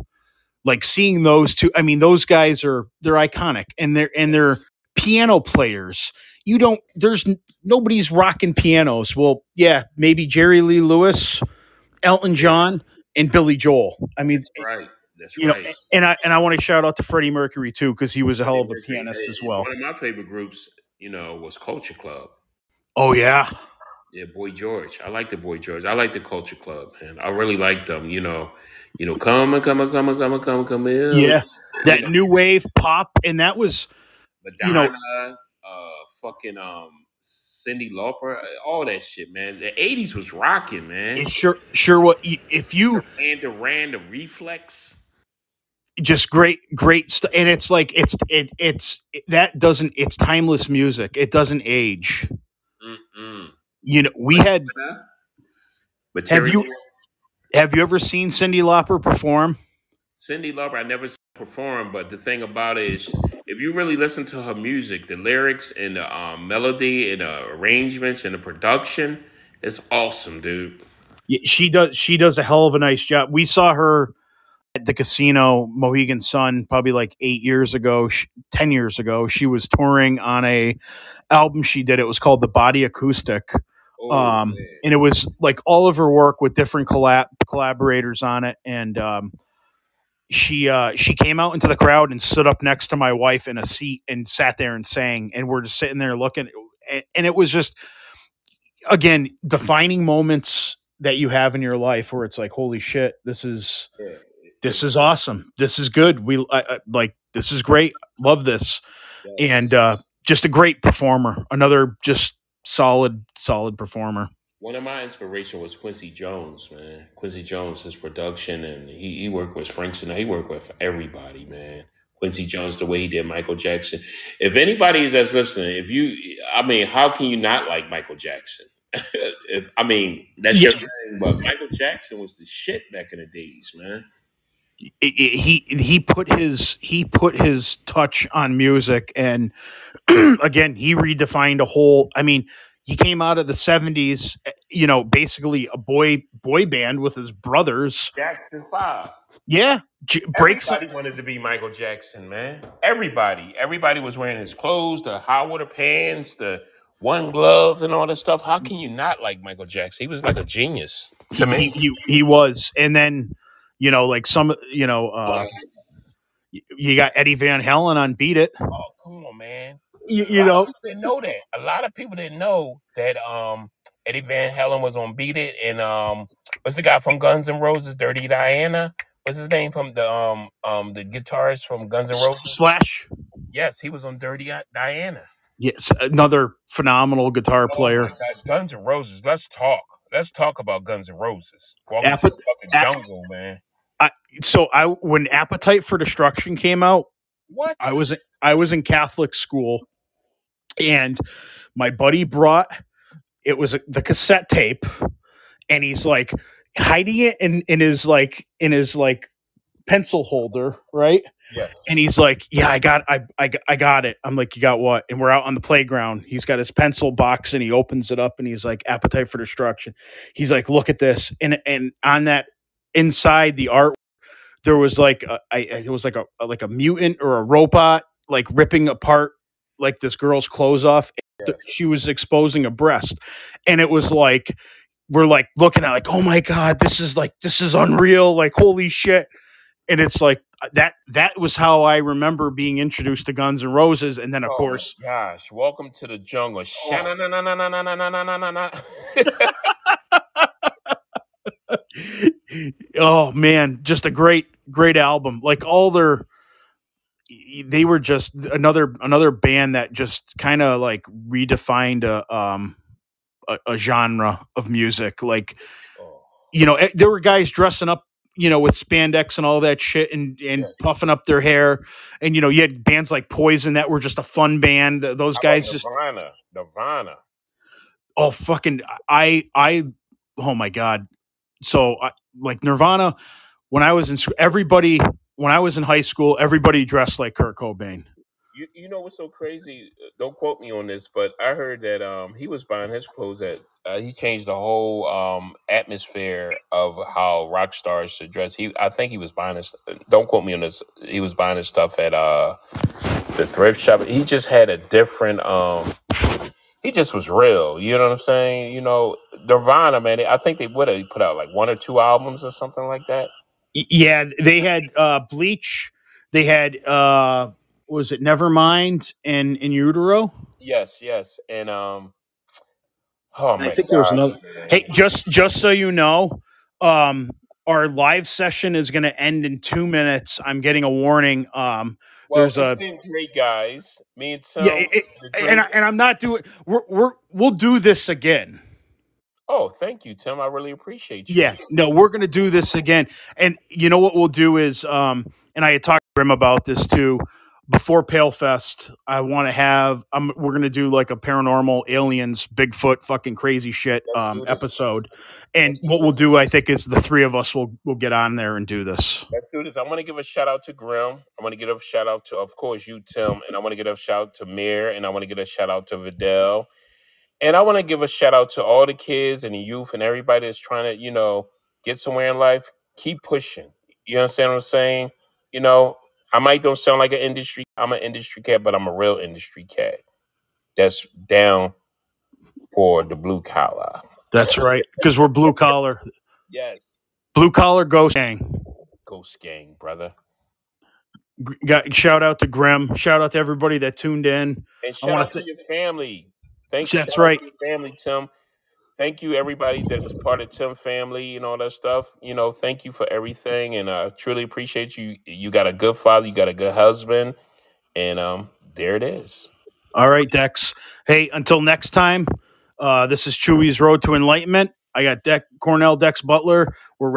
like seeing those two i mean those guys are they're iconic and they're and they're piano players. You don't there's nobody's rocking pianos. Well yeah maybe jerry lee lewis elton john and billy joel. I mean That's eh, right. That's you know and i and i want to shout out to freddie mercury too because he was a hell of a pianist as well. One of my favorite groups, you know, was Culture Club. oh yeah Yeah, Boy George. I like the Boy George. I like the Culture Club, man. I really like them. You know, you know, come and come and come and come and come and come in. yeah that You know, new wave pop and that was you know- uh, fucking um, Cyndi Lauper, uh, all that shit, man. The '80s was rocking, man. it sure sure what if you And Duran, the Reflex. Just great great stuff and it's like it's it it's that doesn't it's timeless music it doesn't age Mm-mm. you know we had Material. Have you- have you ever seen cyndi lauper perform Cyndi Lauper, I never saw her perform, but the thing about it is, if you really listen to her music, the lyrics and the um, melody and the arrangements and the production, it's awesome, dude. Yeah, she does she does a hell of a nice job we saw her at the casino mohegan sun probably like eight years ago sh- ten years ago she was touring on a album she did it was called the body acoustic Oh, um, and it was like all of her work with different collab collaborators on it and um, she uh, she came out into the crowd and stood up next to my wife in a seat and sat there and sang and we're just sitting there looking and, and it was just again defining moments that you have in your life where it's like holy shit this is Yeah. This is awesome this is good we I, I, like this is great love this Yes. and uh, just a great performer another just solid solid performer One of my inspiration was Quincy Jones, man. Quincy Jones, his production, and he, he worked with Frank Sinatra. He worked with everybody, man. Quincy Jones, the way he did Michael Jackson. If anybody that's listening, if you, I mean, how can you not like Michael Jackson? *laughs* if I mean, that's your Yeah. thing, but Michael Jackson was the shit back in the days, man. He he put his he put his touch on music and *clears throat* again he redefined a whole i mean he came out of the 70s eh, you know basically a boy boy band with his brothers Jackson Five. yeah J- breaks Everybody wanted to be Michael Jackson, man. Everybody, everybody was wearing his clothes, the high water pants, the one glove, and all that stuff. How can you not like Michael Jackson? He was like a genius to he, me. he he was and then you know like some you know uh you got eddie van halen on beat it Oh, come on, man. you, you know didn't know that. A lot of people didn't know that um Eddie Van Halen was on Beat It, and um what's the guy from Guns N' Roses, Dirty Diana? What's his name from the um um the guitarist from Guns N' Roses? slash Yes, he was on Dirty Diana. yes another phenomenal guitar Oh player Guns N' Roses. Let's talk. Let's talk about Guns N' Roses. Welcome Appe- the jungle, man. So I when Appetite for Destruction came out, What? I was I was in Catholic school, and my buddy brought it was the cassette tape, and he's like hiding it in in his like in his like pencil holder, right? Yeah. And he's like, "Yeah, I got, I, I, got- I got it." I'm like, "You got what?" And we're out on the playground. He's got his pencil box, and he opens it up, and he's like, "Appetite for Destruction." He's like, "Look at this," and and on that inside the art, there was like a, I, it was like a like a mutant or a robot like ripping apart like this girl's clothes off. Yeah. She was exposing a breast, and it was like we're like looking at like oh my god this is like this is unreal like holy shit and it's like uh, that that was how I remember being introduced to Guns and Roses, and then of oh course, gosh, welcome to the jungle. Oh. oh man, just a great great album like all their they were just another another band that just kind of like redefined a um a, a genre of music like Oh, you know, eh, there were guys dressing up, you know, with spandex and all that shit and and Yeah. puffing up their hair. And you know, you had bands like Poison that were just a fun band. Those guys just Nirvana. Nirvana. oh fucking I I oh my god. So I, like Nirvana when I was in sc- everybody when I was in high school, everybody dressed like Kurt Cobain. You you know what's so crazy? Uh, Don't quote me on this, but I heard that um he was buying his clothes at uh, he changed the whole um atmosphere of how rock stars should dress. He I think he was buying his don't quote me on this. He was buying his stuff at uh the thrift shop. He just had a different um he just was real. You know what I'm saying? You know, Nirvana, man. I think they would have put out like one or two albums or something like that. Y- Yeah, they had uh Bleach, they had uh what was it Nevermind and In Utero? Yes, yes. And um oh And I my think there was gosh, another man. Hey, just just so you know, um, our live session is going to end in two minutes. I'm getting a warning. Um, Well, there's it's a been great, guys. Me and Tim, yeah, it, it- the and drink. I, and I'm not doing. We're we're we'll do this again. Oh, thank you, Tim. I really appreciate you. Yeah, no, we're going to do this again. And you know what we'll do is, um, and I had talked to him about this too. Before Pale Fest, I want to have. Um, we're going to do like a paranormal aliens, Bigfoot, fucking crazy shit um, episode. And what we'll do, I think, is the three of us will will get on there and do this. Let's do this. I want to give a shout out to Grim. I want to give a shout out to, of course, you, Tim, and I want to give a shout out to Mir, and I want to give a shout out to Vidal, and I want to give a shout out to all the kids and the youth and everybody that's trying to, you know, get somewhere in life. Keep pushing. You understand what I'm saying? You know, I might don't sound like an industry. I'm an industry cat, but I'm a real industry cat. That's down for the blue collar. That's right, because we're blue collar, Yes. blue collar ghost gang. Ghost gang, brother. G- Got shout out to Grim. Shout out to everybody that tuned in. And I shout want out to. to Th- your family. Thank you. that's right. family, Tim. Thank you, everybody that's part of Tim family and all that stuff. You know, thank you for everything, and I truly appreciate you. You got a good father, you got a good husband, and um, there it is. All right, Dex. Hey, until next time. Uh, this is Chewy's Road to Enlightenment. I got Deck Cornell Dex Butler. We're